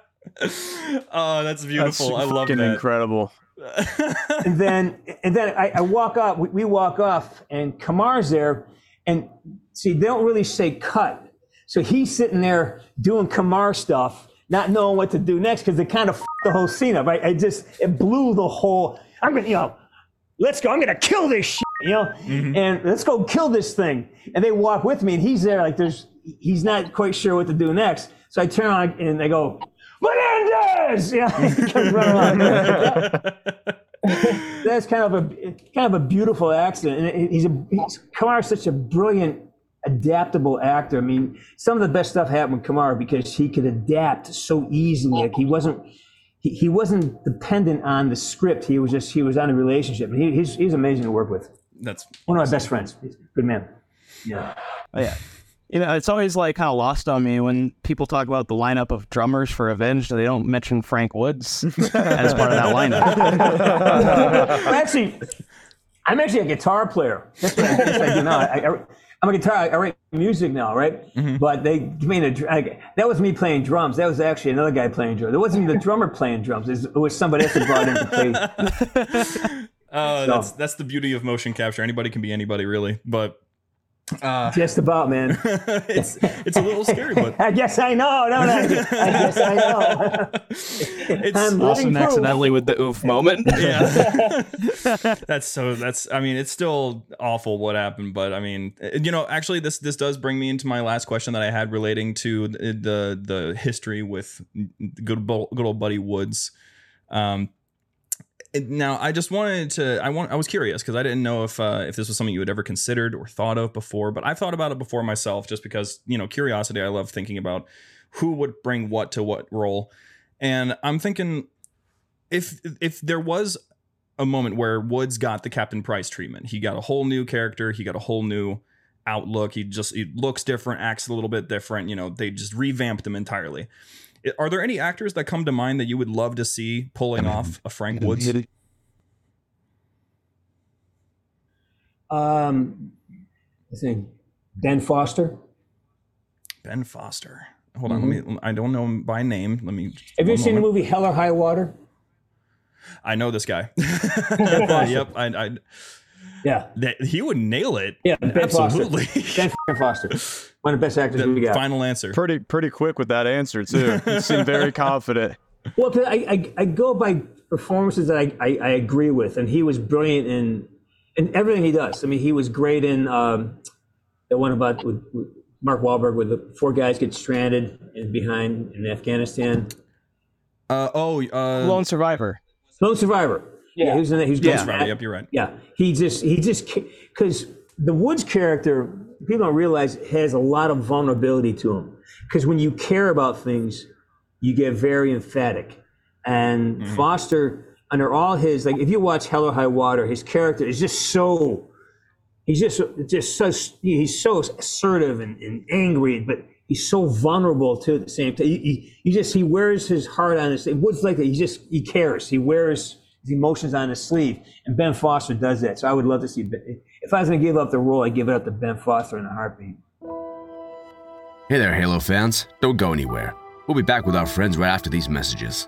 oh that's beautiful That's I love fucking that incredible. and then and then I, I walk up. We, we walk off, and Kamar's there, and see they don't really say cut. So he's sitting there doing Kamar stuff, not knowing what to do next because it kind of f***ed the whole scene up. I, I just it blew the whole. I'm gonna you know, let's go. I'm gonna kill this shit, you know, mm-hmm. and let's go kill this thing. And they walk with me, and he's there like there's he's not quite sure what to do next. So I turn on and they go. Menendez! Yeah, he comes running along. That's kind of a kind of a beautiful accident, and he's a he's, Kamar's such a brilliant, adaptable actor. I mean, some of the best stuff happened with Kamar because he could adapt so easily. Like he wasn't he, he wasn't dependent on the script. He was just he was on a relationship. He, he's he's amazing to work with. that's One of my best friends. He's a good man. Yeah. Oh, yeah. You know, it's always like kind of lost on me when people talk about the lineup of drummers for Avenged. They don't mention Frank Woods as part of that lineup. Well, actually, I'm actually a guitar player. That's what I, that's what I do now. I, I, I'm a guitar. I write music now, right? Mm-hmm. But they give me the. dr- I, that was me playing drums. That was actually another guy playing drums. It wasn't the drummer playing drums. It was, it was somebody else that brought in to play. Oh, So- that's that's the beauty of motion capture. Anybody can be anybody, really. But Uh, Just about, man. it's it's a little scary, but I guess I know, don't I? I guess I know. it's I'm Austin living proof. accidentally with the oof moment. yeah that's so that's i mean it's still awful what happened but i mean you know actually this this does bring me into my last question that i had relating to the the, the history with good good old buddy woods um it- now i just wanted to i want i was curious because i didn't know if uh, if this was something you had ever considered or thought of before but i've thought about it before myself just because you know curiosity i love thinking about who would bring what to what role and i'm thinking if if there was a moment where Woods got the Captain Price treatment, he got a whole new character, he got a whole new outlook. He just he looks different, acts a little bit different. You know, they just revamped him entirely. I- Are there any actors that come to mind that you would love to see pulling off a Frank Woods? Um, I think Ben Foster. Ben Foster. Hold on, let me. I don't know him by name. Let me. Mm-hmm. Have you one seen the movie Hell or High Water? I know this guy. yep, I, I Yeah. that he would nail it. Yeah, Ben absolutely. Foster. Ben Foster. One of the best actors we the got. final answer. Pretty pretty quick with that answer too. You seem very confident. Well, I, I, I go by performances that I, I, I agree with, and he was brilliant in in everything he does. I mean, he was great in um, the one about with, with Mark Wahlberg, where the four guys get stranded in behind in Afghanistan. Uh, oh, uh, Lone Survivor. Lone Survivor. Yeah, he was in that. He was Lone good in Survivor, that. Yep, you're right. Yeah, he just he just because the Woods character people don't realize has a lot of vulnerability to him because when you care about things, you get very emphatic. And Mm-hmm. Foster, under all his like, if you watch Hell or High Water, his character is just so he's just just so he's so assertive and, and angry, but he's so vulnerable too at the same time. He, he, he just he wears his heart on his. Woods like that. He just he cares. He wears his emotions on his sleeve, and Ben Foster does that. So I would love to see. Ben, if I was going to give up the role, I'd give it up to Ben Foster in a heartbeat. Hey there, Halo fans. Don't go anywhere. We'll be back with our friends right after these messages.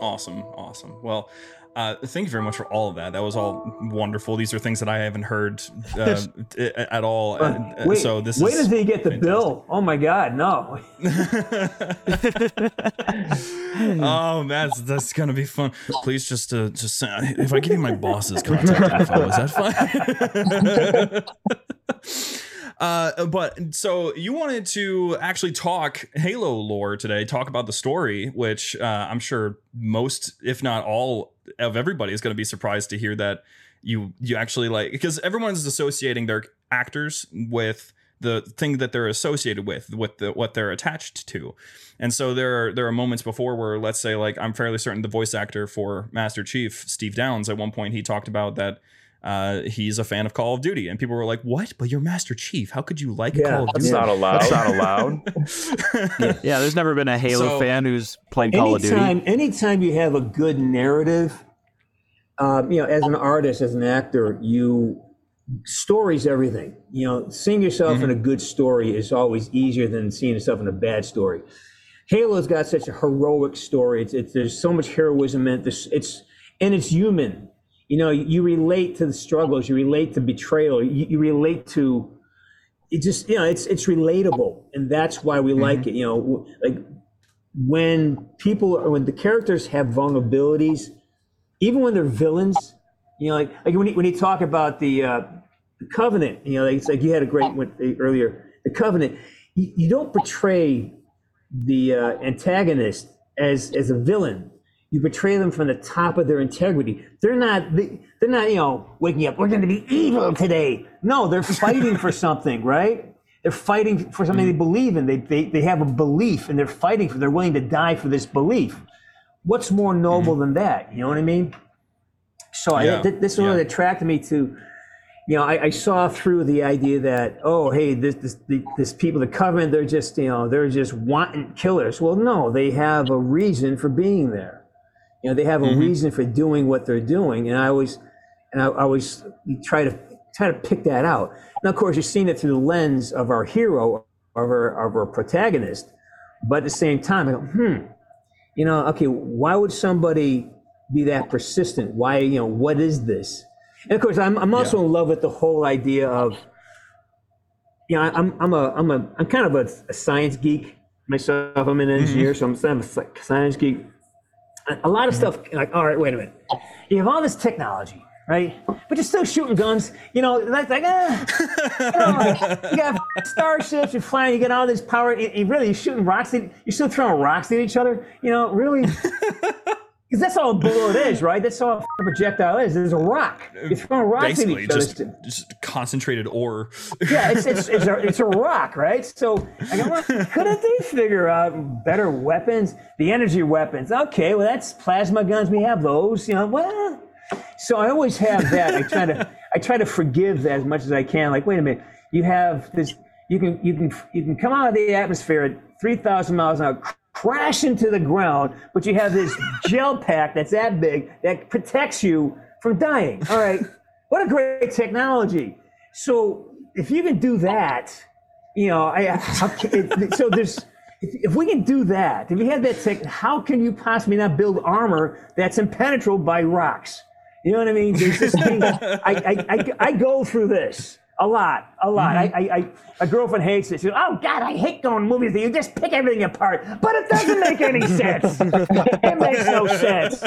Awesome, awesome. Well, uh, thank you very much for all of that. That was all wonderful. These are things that I haven't heard uh, at all. Uh, wait, so this wait is until you get the bill. Oh my God, no! oh, that's that's gonna be fun. Please just uh, just if I give you my boss's contact info, is that fine? Uh, but so you wanted to actually talk Halo lore today, talk about the story, which uh, I'm sure most, if not all, of everybody is going to be surprised to hear that you you actually like because everyone's associating their actors with the thing that they're associated with with the what they're attached to. And so there are there are moments before where let's say like i'm fairly certain the voice actor for master chief steve downes at one point he talked about that uh, he's a fan of Call of Duty, and people were like, "What? But you're Master Chief. How could you like Yeah, Call of That's Duty?" not allowed. That's not allowed. Yeah, there's never been a Halo So- fan who's played Call of Duty. anytime, anytime you have a good narrative, um, you know, as an artist, as an actor, you stories everything. You know, seeing yourself in a good story is always easier than seeing yourself in a bad story. Halo's got such a heroic story. It's, it's there's so much heroism in it. This, it's and it's human. You know, you relate to the struggles. You relate to betrayal. You, you relate to it. Just you know, it's it's relatable, and that's why we like it. You know, like when people when the characters have vulnerabilities, even when they're villains, you know, like like when you, when you talk about the uh, the covenant, you know, like, it's like you had a great one earlier. The covenant, you, you don't portray the uh, antagonist as as a villain. You betray them from the top of their integrity. They're not they, they're not you know waking up. We're going to be evil today. No, they're fighting for something, right? They're fighting for something they believe in. They, they they have a belief and they're fighting for. They're willing to die for this belief. What's more noble mm-hmm. than that? You know what I mean? So I, th- this is what attracted me to you know, I, I saw through the idea that, oh, hey, this, this, the, this people, the covenant, they're just, you know, they're just wanton killers. Well, no, they have a reason for being there. You know, they have a reason for doing what they're doing. And I always, and I, I always try to try to pick that out. And of course, you're seeing it through the lens of our hero, of our, of our protagonist. But at the same time, I go, hmm, you know, okay, why would somebody be that persistent? Why, you know, what is this? And of course, I'm, I'm also in love with the whole idea of, you know, I'm, I'm a, I'm a, I'm kind of a, a science geek myself. I'm an engineer, so I'm kind of a science geek. A- lot of stuff, like, all right, wait a minute. You have all this technology, right? But you're still shooting guns. You know, that's like, ah, you, like, you got starships, you're flying, you get all this power. And, and really, you're shooting rocks. At, you're still throwing rocks at each other. You know, really. Because that's all a bullet is, right? That's all a projectile is. There's a rock. Uh, You're throwing rocks at Basically, each other. just, just concentrated ore. Yeah, it's, it's, it's, a, it's a rock, right? So, like, I'm like, couldn't they figure out better weapons? The energy weapons. Okay, well, that's plasma guns. We have those, you know. Well, so I always have that. I try to I try to forgive that as much as I can. Like, wait a minute, you have this. You can you can you can come out of the atmosphere at three thousand miles an hour, crash into the ground, but you have this gel pack that's that big that protects you from dying. All right, what a great technology. So if you can do that, you know, I, ca- it, so there's. If, if we can do that, if we have that tech, how can you possibly not build armor that's impenetrable by rocks? You know what I mean? There's this thing. I, I, I, I go through this a lot, a lot. Mm-hmm. I, I, I, my girlfriend hates it. She goes, "Oh God, I hate going to movies that you just pick everything apart." But it doesn't make any sense. it makes no sense.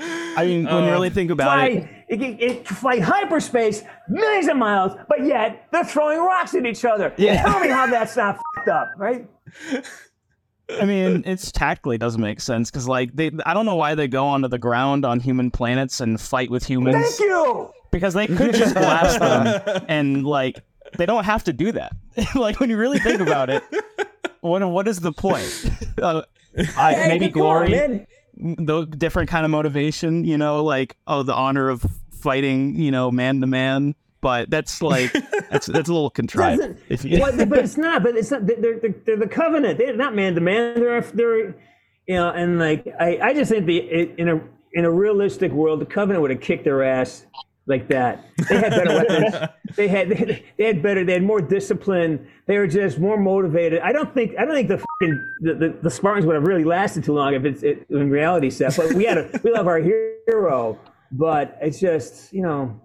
I mean, when you really think about it, Fly, it, it, it fly hyperspace millions of miles, but yet they're throwing rocks at each other. Yeah. Tell me how that's not fucked up, right? I mean, it's tactically doesn't make sense because, like, they I don't know why they go onto the ground on human planets and fight with humans Thank you. Because they could just blast them and like they don't have to do that. like when you really think about it, what what is the point? Uh, I, Hey, maybe glory, the different kind of motivation, you know, like oh the honor of fighting, you know, man to man. But that's like that's that's a little contrived. If you, Well, but it's not. But it's not. They're, they're, they're the covenant. They're not man to man. They're they're you know. And like I, I just think the in a in a realistic world, the covenant would have kicked their ass like that. They had better weapons. They had they, they had better. They had more discipline. They were just more motivated. I don't think I don't think the fucking, the, the, the Spartans would have really lasted too long if it's it, in reality set. But we had a we love our hero. But it's just you know.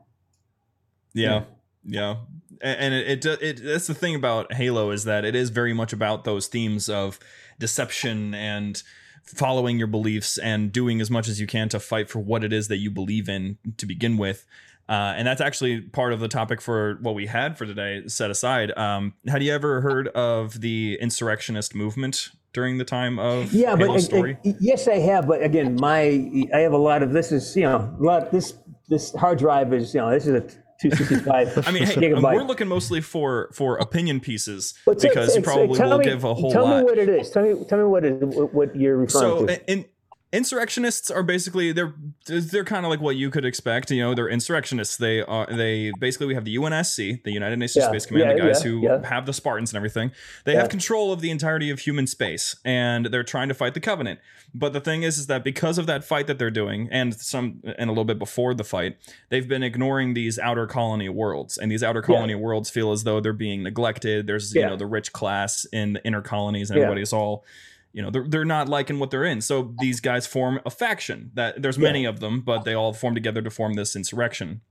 Yeah, yeah, and it, it it that's the thing about Halo is that it is very much about those themes of deception and following your beliefs and doing as much as you can to fight for what it is that you believe in to begin with. Uh, and that's actually part of the topic for what we had for today set aside. Um, had you ever heard of the insurrectionist movement during the time of Yeah, but story? uh, yes, I have. But again, my I have a lot of this is you know a lot this this hard drive is you know this is a 265 I mean, hey, we're looking mostly for for opinion pieces because you probably will me- give a whole tell lot. me what it is. Tell me tell me what it what, you're referring so to. in, insurrectionists are basically they're they're kind of like what you could expect you know they're insurrectionists. They are they basically we have the unsc the united nations Yeah, space command yeah, the guys yeah, who have the spartans and everything. They have control of the entirety of human space and they're trying to fight the covenant. But the thing is is that because of that fight that they're doing and some and a little bit before the fight they've been ignoring these outer colony worlds. And these outer colony worlds feel as though they're being neglected. There's you know the rich class in the inner colonies and everybody's all you know they're, they're not liking what they're in. So these guys form a faction that there's many of them but they all form together to form this insurrection.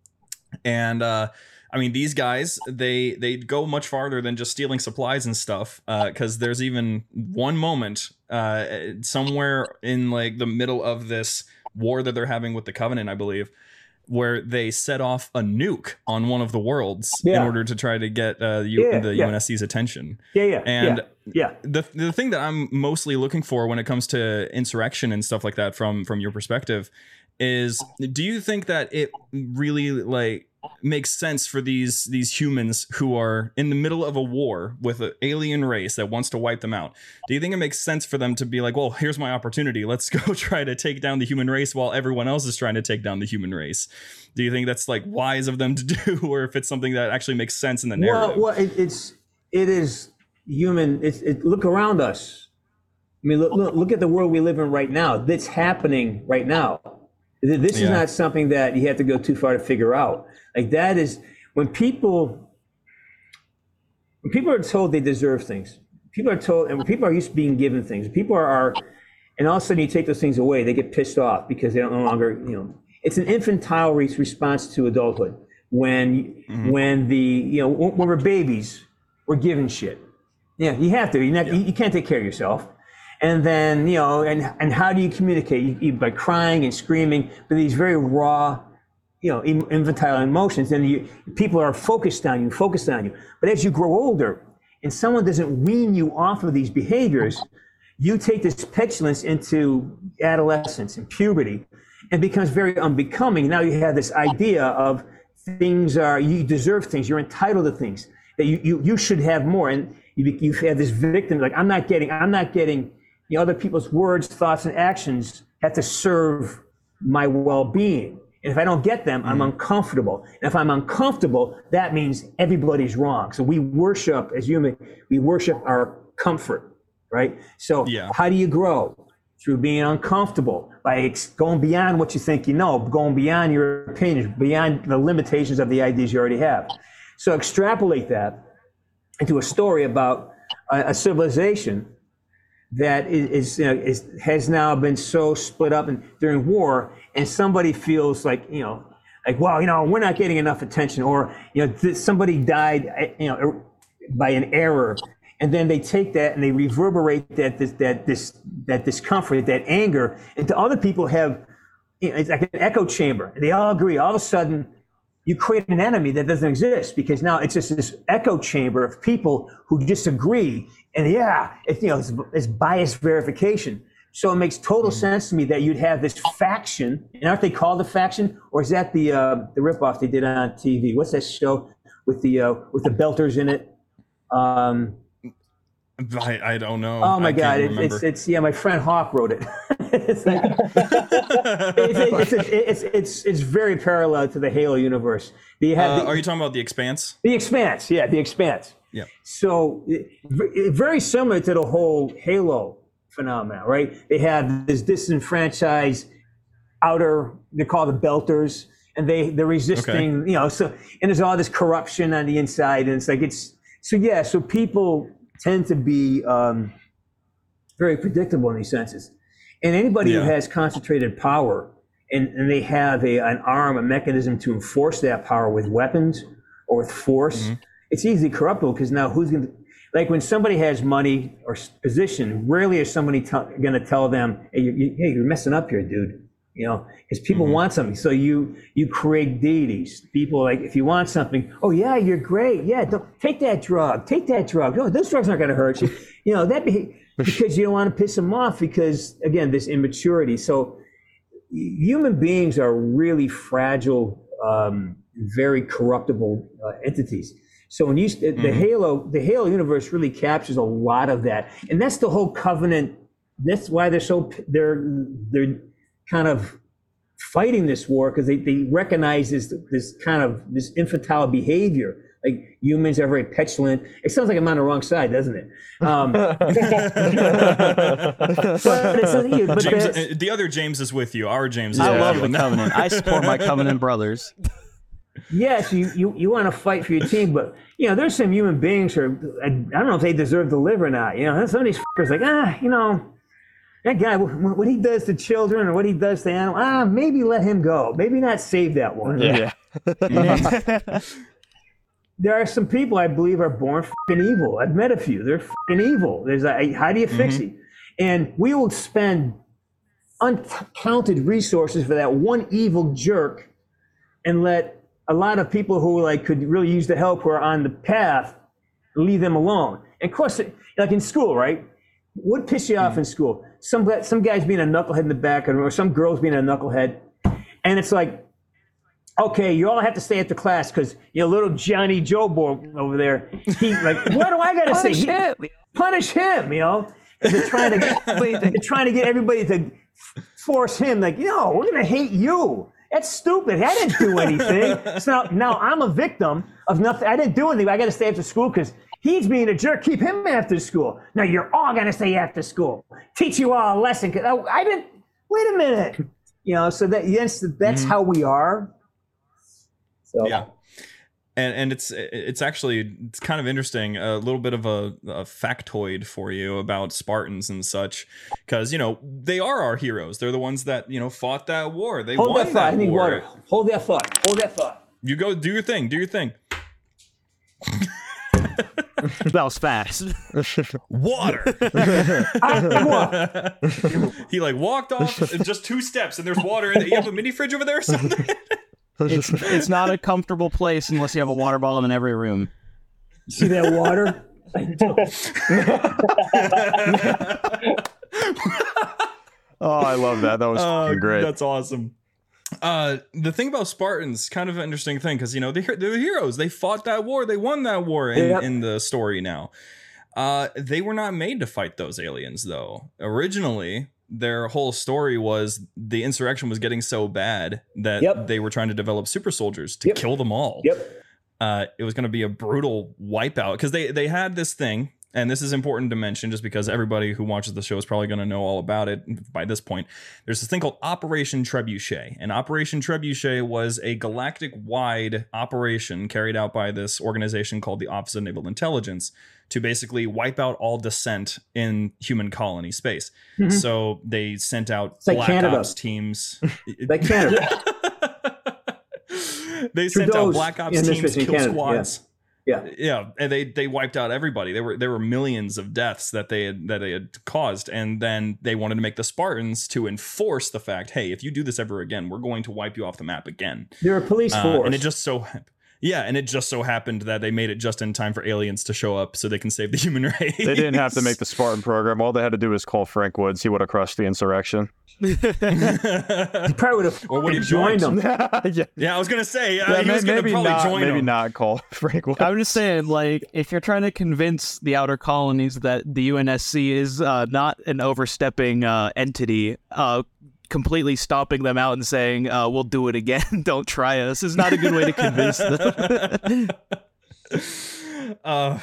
And uh i mean these guys they they go much farther than just stealing supplies and stuff because there's even one moment uh somewhere in like the middle of this war that they're having with the covenant i believe where they set off a nuke on one of the worlds in order to try to get uh, U- Yeah, the yeah. UNSC's attention. yeah, yeah, and yeah, yeah. the the thing that I'm mostly looking for when it comes to insurrection and stuff like that from from your perspective is do you think that it really like makes sense for these these humans who are in the middle of a war with an alien race that wants to wipe them out do you think it makes sense for them to be like well here's my opportunity let's go try to take down the human race while everyone else is trying to take down the human race do you think that's like wise of them to do or if it's something that actually makes sense in the narrative Well, well, it, it's it is human. It's it, look around us. I mean, look, look look at the world we live in right now. That's happening right now. Th- This is not something that you have to go too far to figure out. Like that is when people when people are told they deserve things. People are told, and when people are used to being given things. People are, are and all of a sudden you take those things away, they get pissed off because they don't no longer, you know, it's an infantile re- response to adulthood. When mm-hmm. when the you know when when we're babies, we're given shit. Yeah, you have to. Not, you, you can't take care of yourself. And then you know, and and how do you communicate? You, you, by crying and screaming, but these very raw, you know, infantile emotions, and you, people are focused on you, focused on you. But as you grow older, and someone doesn't wean you off of these behaviors, you take this petulance into adolescence and puberty, and becomes very unbecoming. Now you have this idea of things are you deserve things, you're entitled to things that you you, you should have more, and you you have this victim like I'm not getting I'm not getting you know, other people's words, thoughts, and actions have to serve my well-being. And if I don't get them, I'm mm. uncomfortable. And if I'm uncomfortable, that means everybody's wrong. So we worship as human, we worship our comfort, right? So Yeah. how do you grow? Through being uncomfortable, by going beyond what you think you know, going beyond your opinions, beyond the limitations of the ideas you already have. So extrapolate that into a story about a, a civilization that is, you know, is has now been so split up and during war, and somebody feels like you know, like well, you know, we're not getting enough attention, or you know, th- somebody died, eh, you know, er- by an error, and then they take that and they reverberate that this that this that discomfort, that anger, into other people have, you know, it's like an echo chamber. They all agree. All of a sudden, you create an enemy that doesn't exist because now it's just this echo chamber of people who disagree. And yeah, it's, you know, it's, it's bias verification. So it makes total sense to me that you'd have this faction. And aren't they called a faction? Or is that the uh, the ripoff they did on TV? What's that show with the uh, with the belters in it? Um, I, I don't know. oh my I God! can't It, remember. it's it's yeah. My friend Hawk wrote it. it's, like, it's, it's, it's, it's, it's very parallel to the Halo universe. You Uh, the, are you talking about the Expanse? the Expanse, yeah, the Expanse. Yeah. So very similar to the whole Halo phenomenon, right? They have this disenfranchised outer, they call the Belters, and they they're resisting, you know. So and there's all this corruption on the inside, and it's like it's so yeah. So people tend to be um, very predictable in these senses, and anybody Yeah. who has concentrated power and, and they have a, an arm, a mechanism to enforce that power with weapons or with force, mm-hmm. it's easily corruptible because now who's going to, like when somebody has money or position, rarely is somebody going to tell them, hey, you, you, hey, you're messing up here, dude. You know, because people mm-hmm. want something. So you you create deities. People like if you want something, oh yeah, you're great. Yeah, don't, take that drug. Take that drug. No, this drugs aren't going to hurt you. You know that be, because you don't want to piss them off. Because again, this immaturity. So human beings are really fragile, um, very corruptible uh, entities. So when you the Halo, the Halo universe really captures a lot of that, and that's the whole covenant. That's why they're so they're they're kind of fighting this war because they, they recognize this this kind of this infantile behavior. Like humans are very petulant. It sounds like I'm on the wrong side, doesn't it? Um, but it's, but James, that's- uh, the other James is with you. Our James is I with love you the. Covenant. I support my Covenant brothers. Yes, you, you, you want to fight for your team, but you know, there's some human beings who are, I, I don't know if they deserve to live or not. You know, some of these fuckers like, ah, you know, that guy, what he does to children or what he does to animals, ah, maybe let him go. Maybe not save that one. Yeah. There are some people I believe are born fucking evil. I've met a few. They're fucking evil. There's a, how do you fix mm-hmm. it? And we will spend uncounted resources for that one evil jerk and let a lot of people who like could really use the help who are on the path leave them alone. And of course, like in school, right? What piss you off mm. in school? Some some guys being a knucklehead in the back, or some girls being a knucklehead, and it's like, okay, you all have to stay at the class because you know little Johnny Joe boy over there. He like, what do I got to say? Punish He- him. Punish him, you know. And They're trying to get, they're trying to get everybody to force him like, no, we're gonna hate you. That's stupid. I didn't do anything. so now, now I'm a victim of nothing. I didn't do anything. I got to stay after school because he's being a jerk. Keep him after school. Now you're all gonna stay after school. Teach you all a lesson. 'Cause I, I didn't. Wait a minute. You know. So that yes, that's mm-hmm. how we are. So Yeah. and and it's it's actually it's kind of interesting a little bit of a, a factoid for you about spartans and such because you know they are our heroes they're the ones that you know fought that war they Hold won that thought. I need war water. Hold that thought. Hold that thought. you go do your thing do your thing that was fast. water he like walked off in just two steps and there's water in it you have a mini fridge over there or something It's, it's not a comfortable place unless you have a water bottle in every room. See that water? Oh, I love that. That was Oh, fucking great. That's awesome. Uh, the thing about Spartans, kind of an interesting thing, because you know they're, they're the heroes. They fought that war. They won that war in, Yep. in the story. Now, uh, they were not made to fight those aliens, though. Originally, their whole story was the insurrection was getting so bad that Yep. they were trying to develop super soldiers to Yep. kill them all. Yep. Uh, it was going to be a brutal wipeout because they they had this thing and this is important to mention just because everybody who watches the show is probably going to know all about it by this point. There's this thing called Operation Trebuchet. And Operation Trebuchet was a galactic wide operation carried out by this organization called the Office of Naval Intelligence to basically wipe out all dissent in human colony space. So they sent out Mm-hmm. like black Canada. ops teams. Like Canada. they sent out black ops teams, kill Canada, squads Yeah. Yeah Yeah. and they they wiped out everybody there were there were millions of deaths that they had that they had caused and then they wanted to make the spartans to enforce the fact hey if you do this ever again we're going to wipe you off the map again They're a police Uh, force. and it just so yeah and it just so happened that they made it just in time for aliens to show up so they can save the human race They didn't have to make the Spartan program. All they had to do was call Frank Woods. He would have crushed the insurrection. He probably would have Or would he joined joined? them. yeah. yeah i was gonna say uh, Yeah, he may- was gonna maybe probably not. join Maybe them. not call Frank Woods. I'm just saying, like, if you're trying to convince the outer colonies that the UNSC is uh, not an overstepping uh, entity, uh, completely stopping them out and saying, uh, "We'll do it again. Don't try us," is not a good way to convince them. uh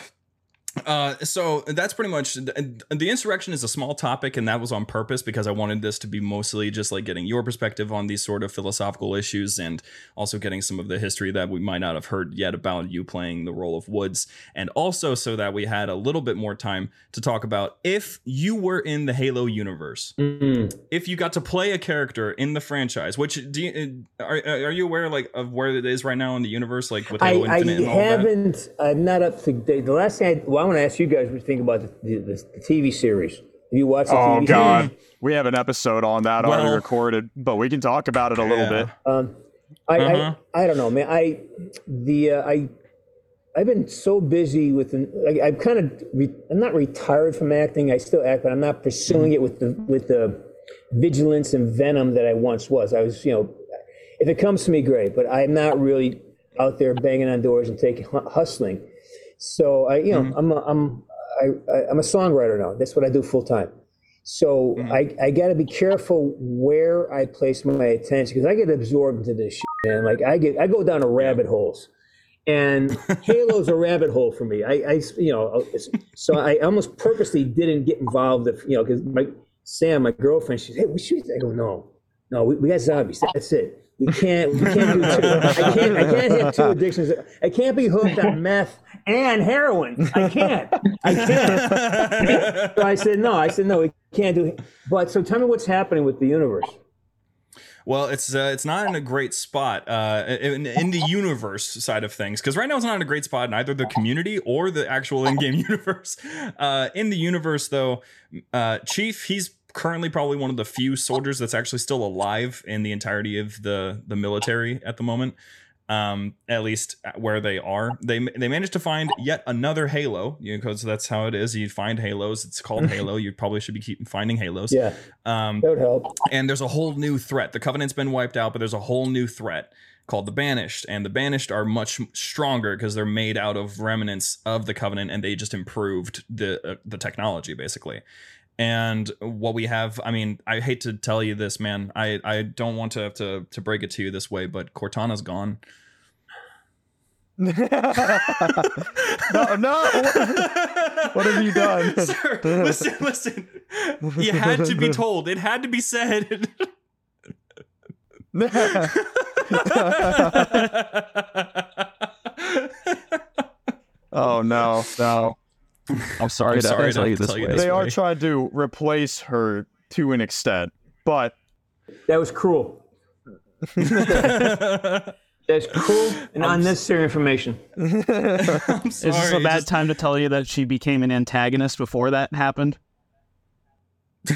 uh so that's pretty much the, the insurrection is a small topic and that was on purpose because i wanted this to be mostly just like getting your perspective on these sort of philosophical issues and also getting some of the history that we might not have heard yet about you playing the role of woods and also so that we had a little bit more time to talk about if you were in the halo universe Mm. if you got to play a character in the franchise which do you, uh, are, are you aware like of where it is right now in the universe like with I, halo I infinite that haven't. I'm not up to date. The last thing I, well, I want to ask you guys what you think about the, the, the TV series. Have you watched the Oh TV God, we have an episode on that already recorded, but we can talk about it a little Yeah. bit. Um, I, Uh-huh. I I don't know, man. I the uh, I I've been so busy with I, I'm kind of re, I'm not retired from acting. I still act, but I'm not pursuing it with the with the vigilance and venom that I once was. I was, you know, if it comes to me, great, but I'm not really out there banging on doors and taking hu- hustling. So I, you know, mm-hmm. I'm a, I'm I, I, I'm a songwriter now. That's what I do full time. So mm-hmm. I, I got to be careful where I place my attention because I get absorbed into this shit, man. Like I get I go down to rabbit holes, and Halo's a rabbit hole for me. I, I you know so I almost purposely didn't get involved. If you know because my Sam, my girlfriend, she's hey, we should. I go no, no, we, we got zombies. That's it. We can't. We can't do two. I can't. I can't have two addictions. I can't be hooked on meth and heroin. I can't. I can't. so I said no. I said no. We can't do. it. But so tell me what's happening with the universe. Well, it's uh, it's not in a great spot uh, in, in the universe side of things because right now it's not in a great spot in either the community or the actual in-game universe. Uh, in the universe, though, uh, Chief he's currently probably one of the few soldiers that's actually still alive in the entirety of the the military at the moment. Um, at least where they are, they they managed to find yet another Halo. You know, because that's how it is. You find Halos. It's called Halo. You probably should be keep finding Halos. Yeah, Um, that would help. and there's a whole new threat. The Covenant's been wiped out, but there's a whole new threat called the Banished. And the Banished are much stronger because they're made out of remnants of the Covenant, and they just improved the uh, the technology basically. And what we have, I mean, I hate to tell you this, man. I I don't want to have to to break it to you this way, but Cortana's gone. no, no. What have you done? Sir, listen, listen. You had to be told. It had to be said. Oh no, no. I'm sorry, I'm to sorry tell to you this tell you way. this They are trying to replace her to an extent, but That was cruel. That's cruel and unnecessary information. I'm Is this a bad just- time to tell you that she became an antagonist before that happened?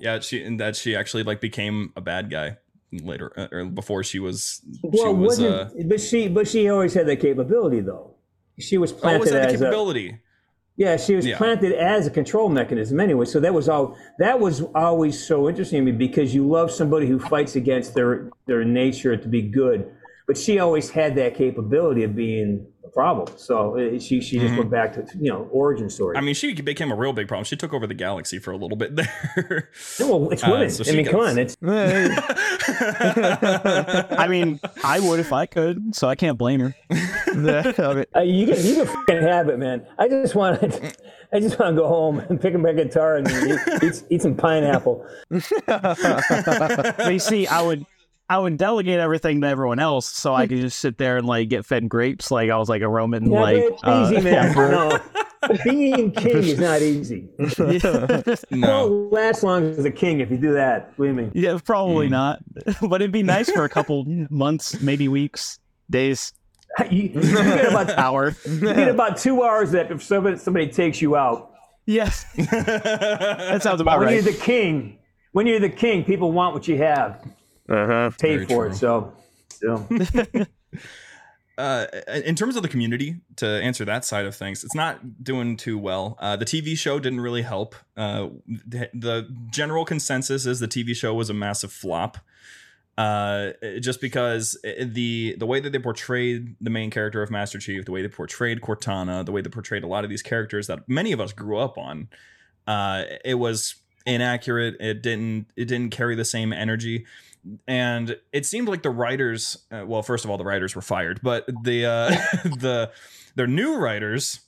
yeah, she and that she actually like became a bad guy later uh, or before she was. she Well, was. wasn't Uh, but she but she always had that capability though. She was oh, planted the as a, capability? yeah, she was Yeah. planted as a control mechanism anyway. So that was all that was always so interesting to me because you love somebody who fights against their their nature to be good, but she always had that capability of being a problem. So uh, she she just went back to you know origin story. Mm-hmm. I mean, she became a real big problem. She took over the galaxy for a little bit there. well, it's uh, so I she mean, come on, it's I mean, I would if I could, so I can't blame her. Uh, you can you can fucking have it, man. I just want to, I just want to go home and pick up my guitar and eat, eat, eat some pineapple. But you see, I would I would delegate everything to everyone else, so I hmm. could just sit there and like get fed grapes, like I was like a Roman, uh, Yeah, like but it's easy, man. emperor. No, being king is not easy. no. Won't last long as a king if you do that. Believe me. Yeah, probably hmm. not, but it'd be nice for a couple months, maybe weeks, days, You, you get about hour. you get about two hours that if somebody somebody takes you out. Yes, that sounds about when right. When you're the king, when you're the king, people want what you have. Uh-huh. Pay Very for true. it. So, so. uh, in terms of the community, to answer that side of things, it's not doing too well. Uh, the TV show didn't really help. Uh, the, the general consensus is the TV show was a massive flop. Uh, just because the the way that they portrayed the main character of Master Chief, the way they portrayed Cortana, the way they portrayed a lot of these characters that many of us grew up on, uh, it was inaccurate. It didn't it didn't carry the same energy and it seemed like the writers uh, well first of all the writers were fired but the uh the their new writers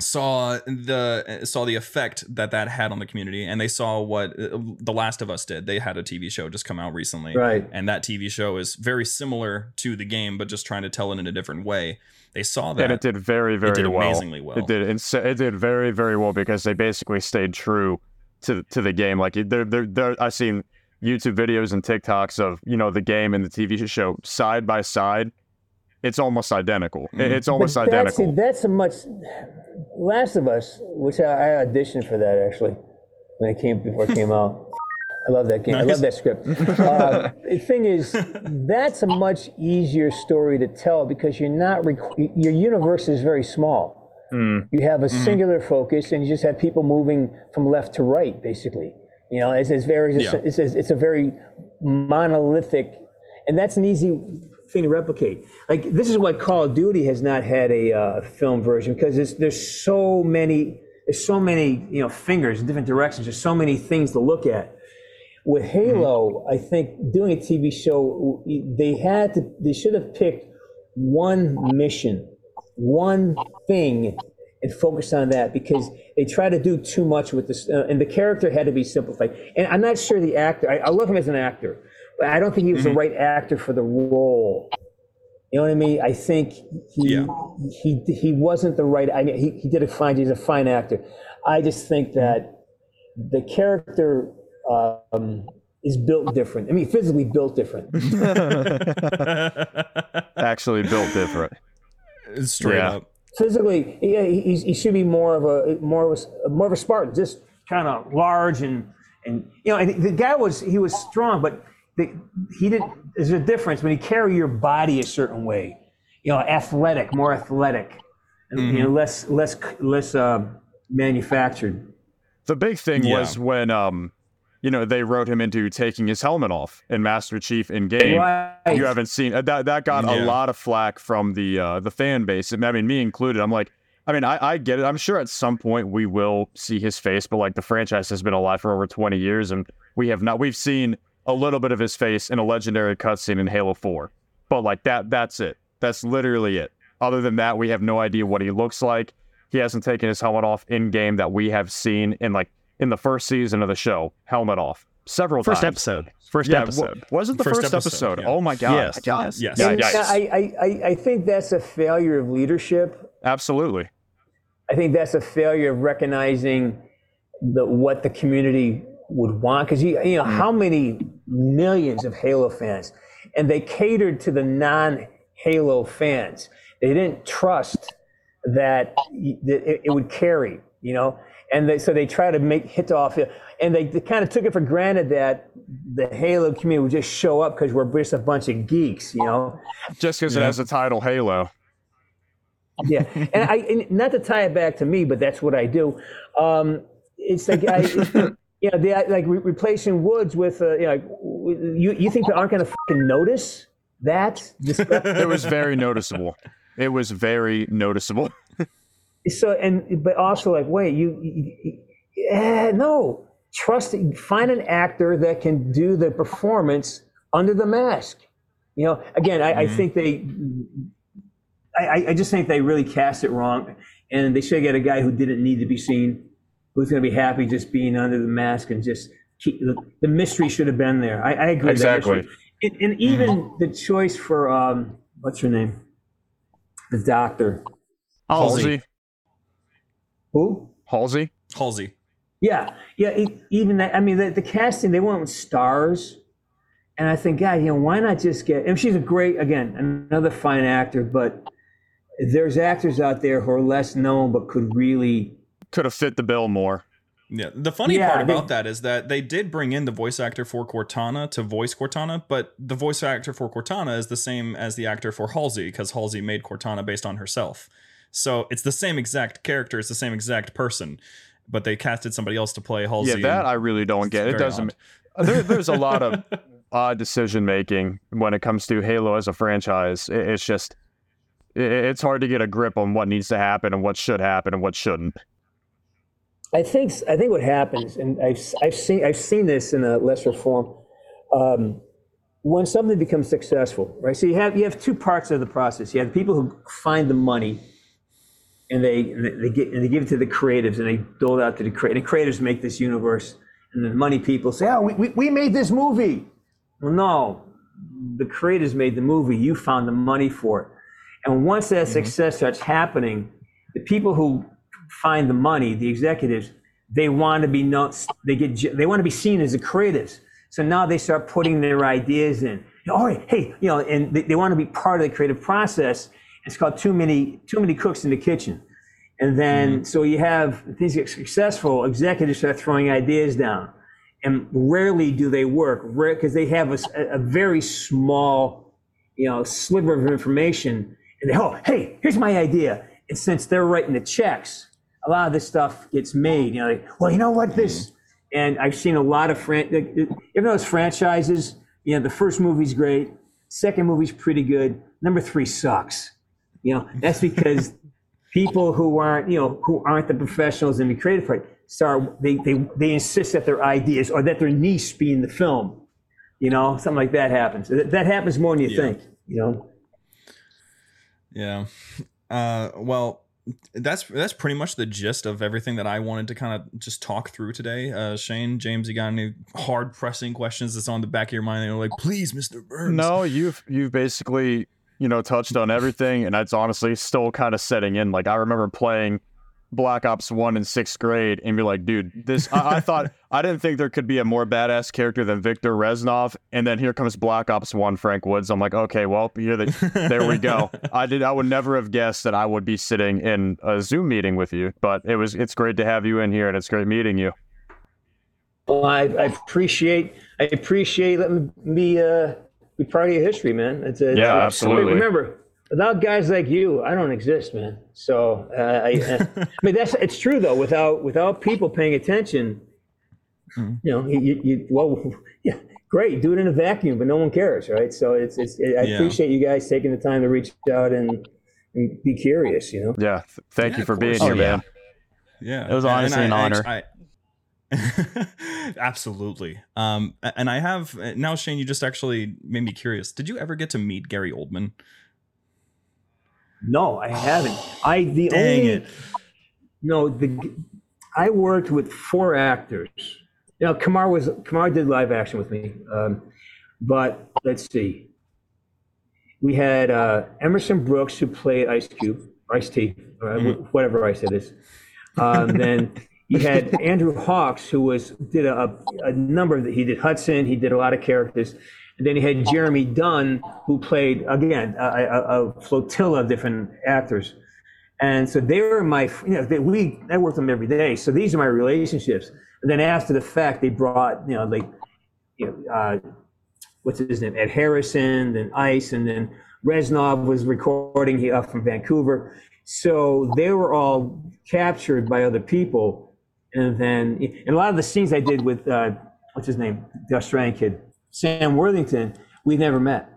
saw the saw the effect that that had on the community and they saw what uh, the last of us did they had a tv show just come out recently Right. and that tv show is very similar to the game but just trying to tell it in a different way they saw that and it did very, very did well. amazingly well. It did. It did very, very well because they basically stayed true to to the game. Like they're, they're, they're, I've seen YouTube videos and TikToks of you know the game and the TV show side by side. It's almost identical. Mm-hmm. It's almost But that's, identical. that's a much. Last of Us, which I, I auditioned for that actually when it came before it came out. I love that game. I love that script. Uh, the thing is, that's a much easier story to tell because you're not. Requ- your universe is very small. You have a singular focus, and you just have people moving from left to right, basically. You know, it's, it's very. It's, Yeah. it's, it's a very monolithic, and that's an easy thing to replicate. Like this is why Call of Duty has not had a uh, film version because there's, there's so many there's so many you know fingers in different directions. There's so many things to look at. With Halo, I think doing a TV show, they had to they should have picked one mission, one thing, and focus on that because they try to do too much with this, uh, and the character had to be simplified. And I'm not sure the actor. I, I love him as an actor, but I don't think he was the right actor for the role. You know what I mean? I think he Yeah. he he wasn't the right. I mean, he, he did a fine. He's a fine actor. I just think that the character um, is built different. I mean, physically built different. Actually built different. straight Yeah. up physically, yeah, he, he should be more of a more of a more of a Spartan, just kind of large and and you know, and the guy was he was strong, but the, he didn't. There's a difference when you carry your body a certain way, you know, athletic, more athletic, and you know, less less less uh, manufactured. The big thing Yeah. was when um, you know, they wrote him into taking his helmet off in Master Chief in game. Right. You haven't seen uh, that. That got Yeah. a lot of flack from the uh, the fan base. I mean, me included. I'm like, I mean, I, I get it. I'm sure at some point we will see his face, but like the franchise has been alive for over 20 years, and we have not. We've seen a little bit of his face in a legendary cutscene in Halo 4, but like that, that's it. That's literally it. Other than that, we have no idea what he looks like. He hasn't taken his helmet off in game that we have seen in like in the first season of the show. Helmet off several First times. episode. First Yeah, episode. wa- was it the First first, episode, episode? yeah. Oh my god! Yes. God. Yes. Yes. Yeah, I, I, I, I think that's a failure of leadership Absolutely. I think that's a failure of recognizing the what the community would want because you you know mm. how many millions of Halo fans, and they catered to the non-Halo fans. They didn't trust that, that it, it would carry, you know, and they, so they try to make hit off and they, they kind of took it for granted that the Halo community would just show up because we're just a bunch of geeks, you know. Just because it has the title Halo. Yeah, and I and not to tie it back to me, but that's what I do. Um, it's like I, you know, the, like re- replacing Woods with, uh, you know, like, you you think they aren't going to fucking notice that? It was very noticeable. It was very noticeable. so and but also like, wait, you, you, you yeah, no, trust, find an actor that can do the performance under the mask. You know, again, I, I think they, I, I just think they really cast it wrong, and they should get a guy who didn't need to be seen, who's going to be happy just being under the mask and just keep the, the mystery should have been there. I, I agree. with that Exactly. And, and even the choice for um, what's her name, the doctor, Halsey. Who? Halsey. Halsey. Yeah, yeah. even that. I mean, the, the casting they went with stars, and I think, God, you know, why not just get? And she's a great, again, another fine actor. But there's actors out there who are less known but could really. Could have fit the bill more. Yeah, the funny Yeah, part they- about that is that they did bring in the voice actor for Cortana to voice Cortana, but the voice actor for Cortana is the same as the actor for Halsey because Halsey made Cortana based on herself. So it's the same exact character, it's the same exact person, but they casted somebody else to play Halsey. Yeah, that I really don't get. It doesn't. There, there's a lot of odd decision making when it comes to Halo as a franchise. It, it's just, it, it's hard to get a grip on what needs to happen and what should happen and what shouldn't. I think I think what happens, and I've I've seen I've seen this in a lesser form. Um, when something becomes successful, right? So you have you have two parts of the process. You have people who find the money, and they and they get and they give it to the creatives, and they dole it out to the creators. And the creators make this universe, and the money people say, "Oh, we, we, we made this movie." Well, no, the creators made the movie. You found the money for it, and once that mm-hmm. success starts happening, the people who find the money, the executives, they want to be known. They get they want to be seen as the creatives. So now they start putting their ideas in. All right, hey, you know, and they, they want to be part of the creative process. It's called too many too many cooks in the kitchen. And then mm-hmm. so you have things get successful. Executives start throwing ideas down, and rarely do they work because they have a very small, you know, sliver of information. And they, oh, hey, here's my idea. And since they're writing the checks, a lot of this stuff gets made. You know, like, well, you know what, this. Mm-hmm. And I've seen a lot of fran. Even those franchises, you know, the first movie's great, second movie's pretty good, number three sucks. You know, that's because people who aren't, you know, who aren't the professionals in the creative part start they they they insist that their ideas or that their niche be in the film. You know, something like that happens. That that happens more than you Yeah. think. You know. Yeah. Uh, well, that's that's pretty much the gist of everything that I wanted to kind of just talk through today. Uh, Shane, James, you got any hard pressing questions that's on the back of your mind? And you're like, please, Mister Burns. No, you've you've basically you know touched on everything, and it's honestly still kind of setting in. Like I remember playing Black Ops One in sixth grade, and be like, dude, this. I, I thought I didn't think there could be a more badass character than Victor Reznov, and then here comes Black Ops One, Frank Woods. I'm like, okay, well, here the, there we go. I did. I would never have guessed that I would be sitting in a Zoom meeting with you, but it was. It's great to have you in here, and it's great meeting you. Well, I, I appreciate I appreciate letting me uh, be part of your history, man. It's a, Yeah, it's- absolutely. Remember, without guys like you, I don't exist, man. So uh, I, I mean that's it's true though. Without without people paying attention, Hmm. you know, you, you, you well, yeah, great, do it in a vacuum, but no one cares, right? So it's it's I Yeah. appreciate you guys taking the time to reach out and, and be curious, you know. Yeah, thank Yeah, you for being here, Oh, man. Yeah, It was and honestly I- an I honor. Absolutely. Um, and I have now, Shane. You just actually made me curious. Did you ever get to meet Gary Oldman? No, I haven't. I the Dang only it. no the I worked with four actors. Now Kamar was Kamar did live action with me, um, but let's see. We had uh, Emerson Brooks who played Ice Cube. iced tea, or whatever ice it is. Um, then you had Andrew Hawks, who was did a, a number of he did Hudson, he did a lot of characters, and then he had Jeremy Dunn, who played again a, a, a flotilla of different actors. And so they were my, you know, they, we I worked with them every day. So these are my relationships. And then after the fact, they brought, you know, like, you know, uh, what's his name, Ed Harrison, then Ice, and then Reznov was recording here from Vancouver. So they were all captured by other people. And then, and a lot of the scenes I did with, uh, what's his name, the Australian kid, Sam Worthington, we never met.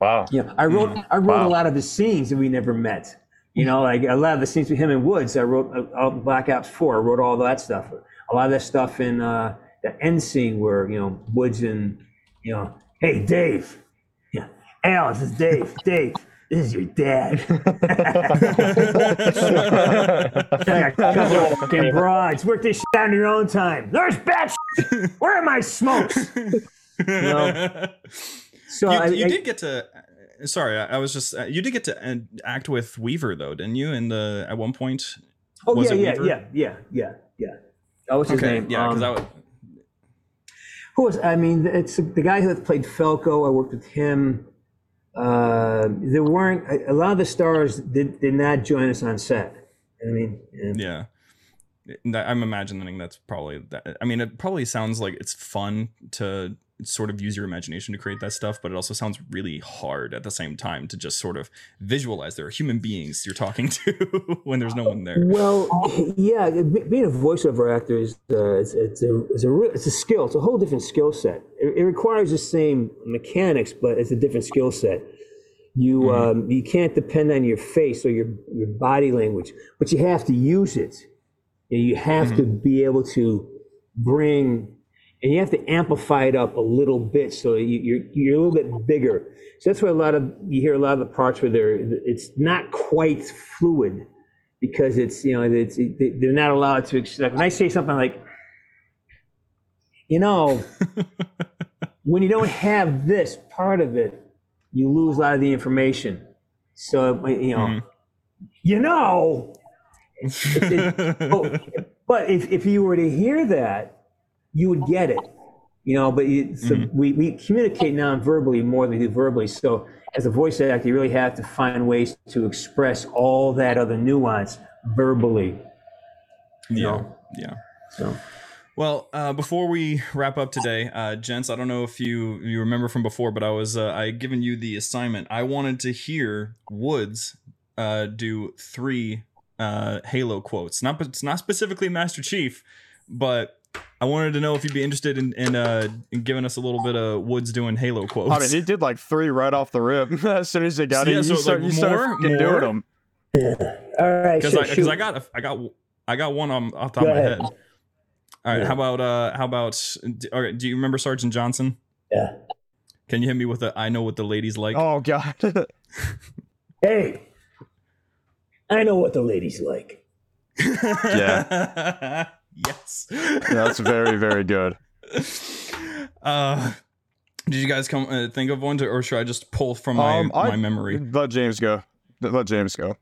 Wow. Yeah, I wrote, I wrote Wow. a lot of the scenes that we never met. You know, like a lot of the scenes with him in Woods, I wrote uh, Black Ops 4, I wrote all that stuff. A lot of that stuff in uh, the end scene where, you know, Woods and, you know, hey, Dave. Yeah, Al, this is Dave. Dave, this is your dad. Like a couple of fucking broads. Work this shit out in your own time. There's bad shit. Where are my smokes? You know? So you, I, you I- did get to. Sorry, I, I was just. Uh, you did get to uh, act with Weaver though, didn't you? In the at one point. Oh Was yeah, it yeah, Weaver? yeah, yeah, yeah, yeah. Oh, what's his Okay, name? yeah, because Um, I would. Who was? I mean, it's the guy who played Falco. I worked with him. Uh, there weren't a, a lot of the stars did, did not join us on set. I mean, and- Yeah. I'm imagining that's probably that. I mean, it probably sounds like it's fun to sort of use your imagination to create that stuff, but it also sounds really hard at the same time to just sort of visualize there are human beings you're talking to when there's no one there. Well, yeah, being a voiceover actor is uh, it's, it's a it's a it's a skill. It's a whole different skill set. It, it requires the same mechanics, but it's a different skill set. You um, you can't depend on your face or your your body language, but you have to use it. You, have to be able to bring, and you have to amplify it up a little bit so you, you're you're a little bit bigger. So that's why a lot of you hear a lot of the parts where they're it's not quite fluid because it's you know it's they're not allowed to like when I say something like you know when you don't have this part of it you lose a lot of the information. So you know mm-hmm. you know? It's- it- oh, but if, if you were to hear that you would get it you know but you, so we, we communicate non-verbally more than we do verbally so as a voice actor you really have to find ways to express all that other nuance verbally you Yeah. know? Yeah. so Well, uh, before we wrap up today, uh, gents, I don't know if you you remember from before, but I was uh, I had given you the assignment. I wanted to hear Woods uh, do three uh, Halo quotes, not it's not specifically Master Chief, but I wanted to know if you'd be interested in in, uh, in giving us a little bit of Woods doing Halo quotes. I mean, he did like three right off the rip. as soon as he got Yeah, it, so, you, start, like, you started more? More? doing them. all right because sure, I, 'cause shoot. I got a, I got I got one on off the top Go of my ahead. head. All right, Yeah. how about uh how about all right, do you remember Sergeant Johnson? Yeah. Can you hit me with a I know what the ladies like? Oh god. hey i know what the ladies like yeah, yes. that's very very good. Uh did you guys come uh, think of one to, or should I just pull from my Um, I- my memory? Let James go. Let James go.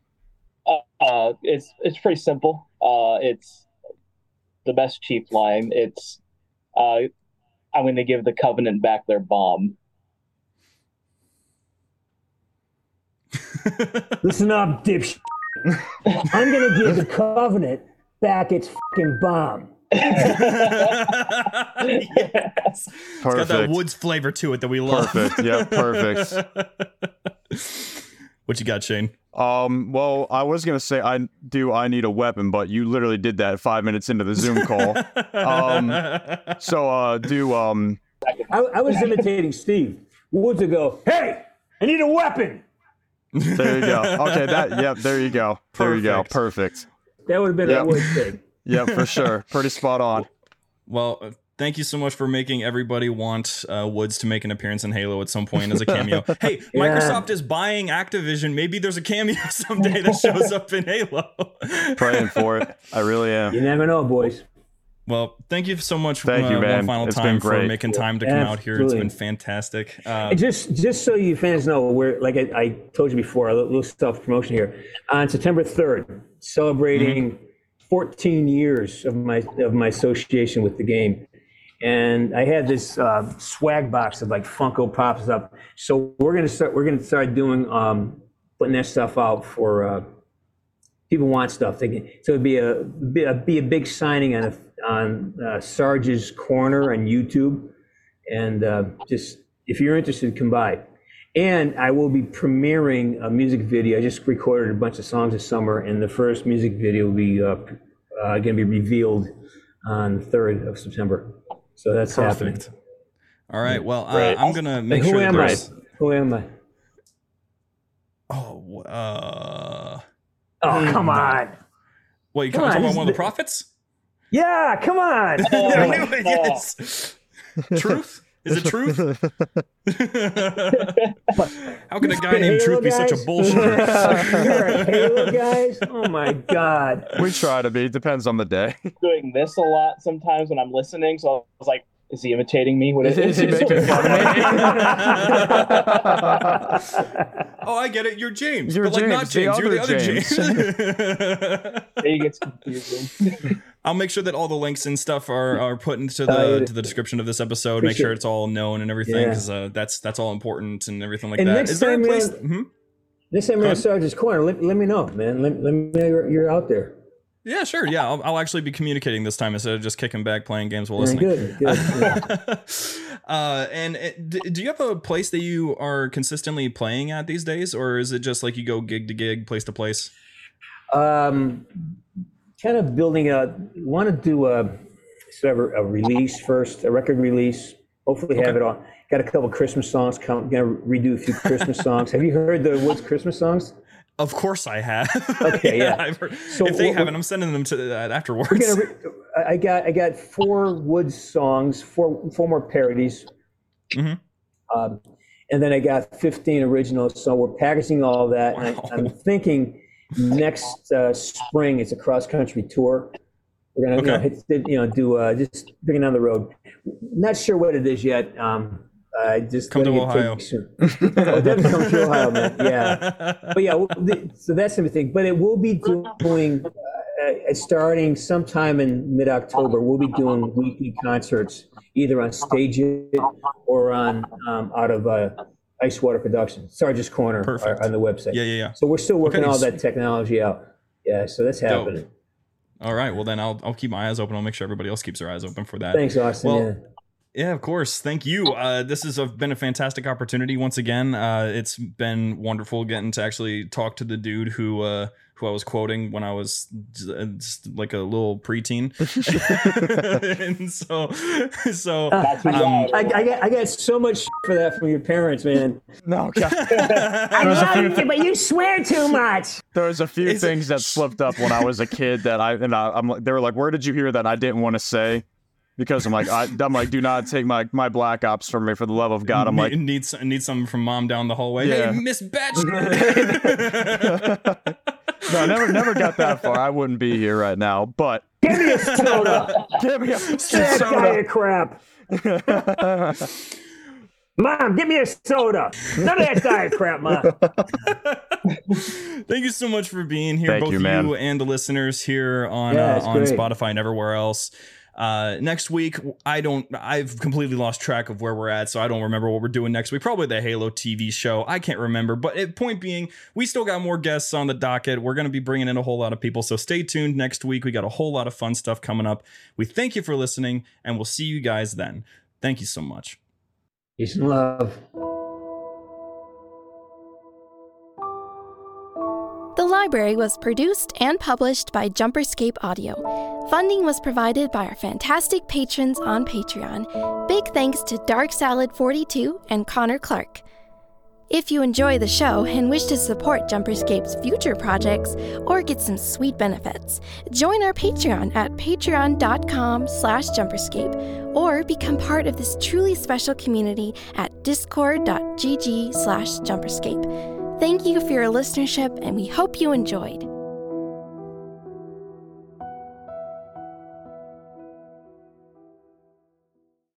Uh, it's it's pretty simple. Uh, it's the best chief line. It's uh, I'm going to give the Covenant back their bomb. listen up dipsh i'm gonna give the covenant back its fucking bomb yes. It's got that woods flavor to it that we love. Perfect. Yeah, perfect. what you got, Shane? Um, well, I was gonna say I do. I need a weapon, but you literally did that five minutes into the Zoom call. um, so uh, do um, I, I was imitating steve woods would go hey i need a weapon there you go. Okay, that yep. There you go. There you go. Perfect. That would have been Yep. a woods thing Yep, for sure. Pretty spot on. Well, uh, thank you so much for making everybody want uh, Woods to make an appearance in Halo at some point as a cameo. hey, Yeah. Microsoft is buying Activision. Maybe there's a cameo someday that shows up in Halo. Praying for it. I really am. you never know boys Well, thank you so much Thank uh, you, man. one final It's time been for great. making time to come out here. It's been fantastic. Uh, just just so you fans know, we're like I, I told you before, a little self promotion here. On September 3rd, celebrating 14 years of my of my association with the game, and I had this uh, swag box of like Funko Pops up. So we're gonna start we're gonna start doing um, putting that stuff out for uh, people want stuff. They can, so it'd be a be a, be a big signing on a, on uh, Sarge's Corner on YouTube, and uh, just if you're interested, come by. And I will be premiering a music video. I just recorded a bunch of songs this summer, and the first music video will be uh, uh, going to be revealed on the third of September. So that's happening. perfect. All right. Well, uh, Great. I'm gonna Hey, make who sure that am I? Who am I? Oh, uh, Oh, come on. what you Come talking on, about? One of the prophets? Yeah, come on. I knew it. Yes. Truth? Is it truth? How can a guy named Truth be such a bullshitter? You're a Halo guys? Oh my God. We try to be. Depends on the day. Doing this a lot sometimes when I'm listening, so I was like, "Is he imitating me? What Is, is he making fun of oh, I get it. You're James, You're but like not James, James. the You're the other other James. He gets confusing. I'll make sure that all the links and stuff are, are put into the Uh, to the description of this episode. Make sure it's all known and everything Yeah. because uh, that's that's all important and everything like And that. next Is there a place? uh, Mhm. Next time Go you're in ahead. Corner, let, let me know, man. Let, let me know you're, you're out there. Yeah, sure. Yeah, I'll, I'll actually be communicating this time instead of just kicking back playing games while Yeah, listening. good, good. uh, and it, do you have a place that you are consistently playing at these days, or is it just like you go gig to gig, place to place? um, kind of building a, want to do a, sort of a, a release first, a record release. Hopefully have Okay. it on. Got a couple Christmas songs. Come, gonna redo a few Christmas songs. Have you heard the Woods Christmas songs? Of course, I have. Okay, yeah. I've So if they haven't, I'm sending them to uh, afterwards. Re- I got. I got four Woods songs. Four. Four more parodies. Mhm. Um, and then I got 15 originals. So we're packaging all that. And Wow. I, I'm thinking next uh, spring it's a cross country tour. We're gonna you know, hit, you know do uh, just it down the road. Not sure what it is yet. Um, I just Come to letting it Ohio. me oh, definitely come to Ohio, man. Yeah. But yeah, so that's the thing. But it will be doing, uh, uh, starting sometime in mid October, we'll be doing weekly concerts, either on stage it or on um, out of uh, Ice Water Production, Sarge's Corner Perfect. uh, on the website. Yeah, yeah, yeah. So we're still working Okay, all s- that technology out. Yeah, so that's Dope. happening. All right. Well, then I'll I'll keep my eyes open. I'll make sure everybody else keeps their eyes open for that. Thanks, Austin. Well, yeah. Yeah, of course. Thank you. Uh, this has uh, been a fantastic opportunity once again. Uh, it's been wonderful getting to actually talk to the dude who uh, who I was quoting when I was uh, just like a little preteen. and so, so um, I, I, got, I got so much for that from your parents, man. No, God. I love you, but you swear too much. There was a few Is it- things that slipped up when I was a kid that I and I, I'm like, they were like, "Where did you hear that?" I didn't want to say because I'm like, I, I'm like, do not take my my black ops from me for the love of God. I'm like, need need, something from mom down the hallway. Yeah. Hey, Miss Batch. no, I never never got that far. I wouldn't be here right now. But Give me a soda. give me a that diet crap. Mom, give me a soda. None of that diet crap, Mom. Thank you so much for being here, Thank both you, you, and the listeners here on Yeah, uh, on great. Spotify and everywhere else. Uh, next week, I don't. I've completely lost track of where we're at, so I don't remember what we're doing next week. Probably the Halo TV show. I can't remember. But it, point being, we still got more guests on the docket. We're going to be bringing in a whole lot of people, so stay tuned next week. We got a whole lot of fun stuff coming up. We thank you for listening, and we'll see you guys then. Thank you so much. Peace and love. Library was produced and published by Jumperscape Audio. Funding was provided by our fantastic patrons on Patreon. Big thanks to Dark Salad 42 and Connor Clark. If you enjoy the show and wish to support Jumperscape's future projects or get some sweet benefits, join our Patreon at patreon.com slash jumperscape or become part of this truly special community at discord.gg slash jumperscape. Thank you for your listenership, and we hope you enjoyed.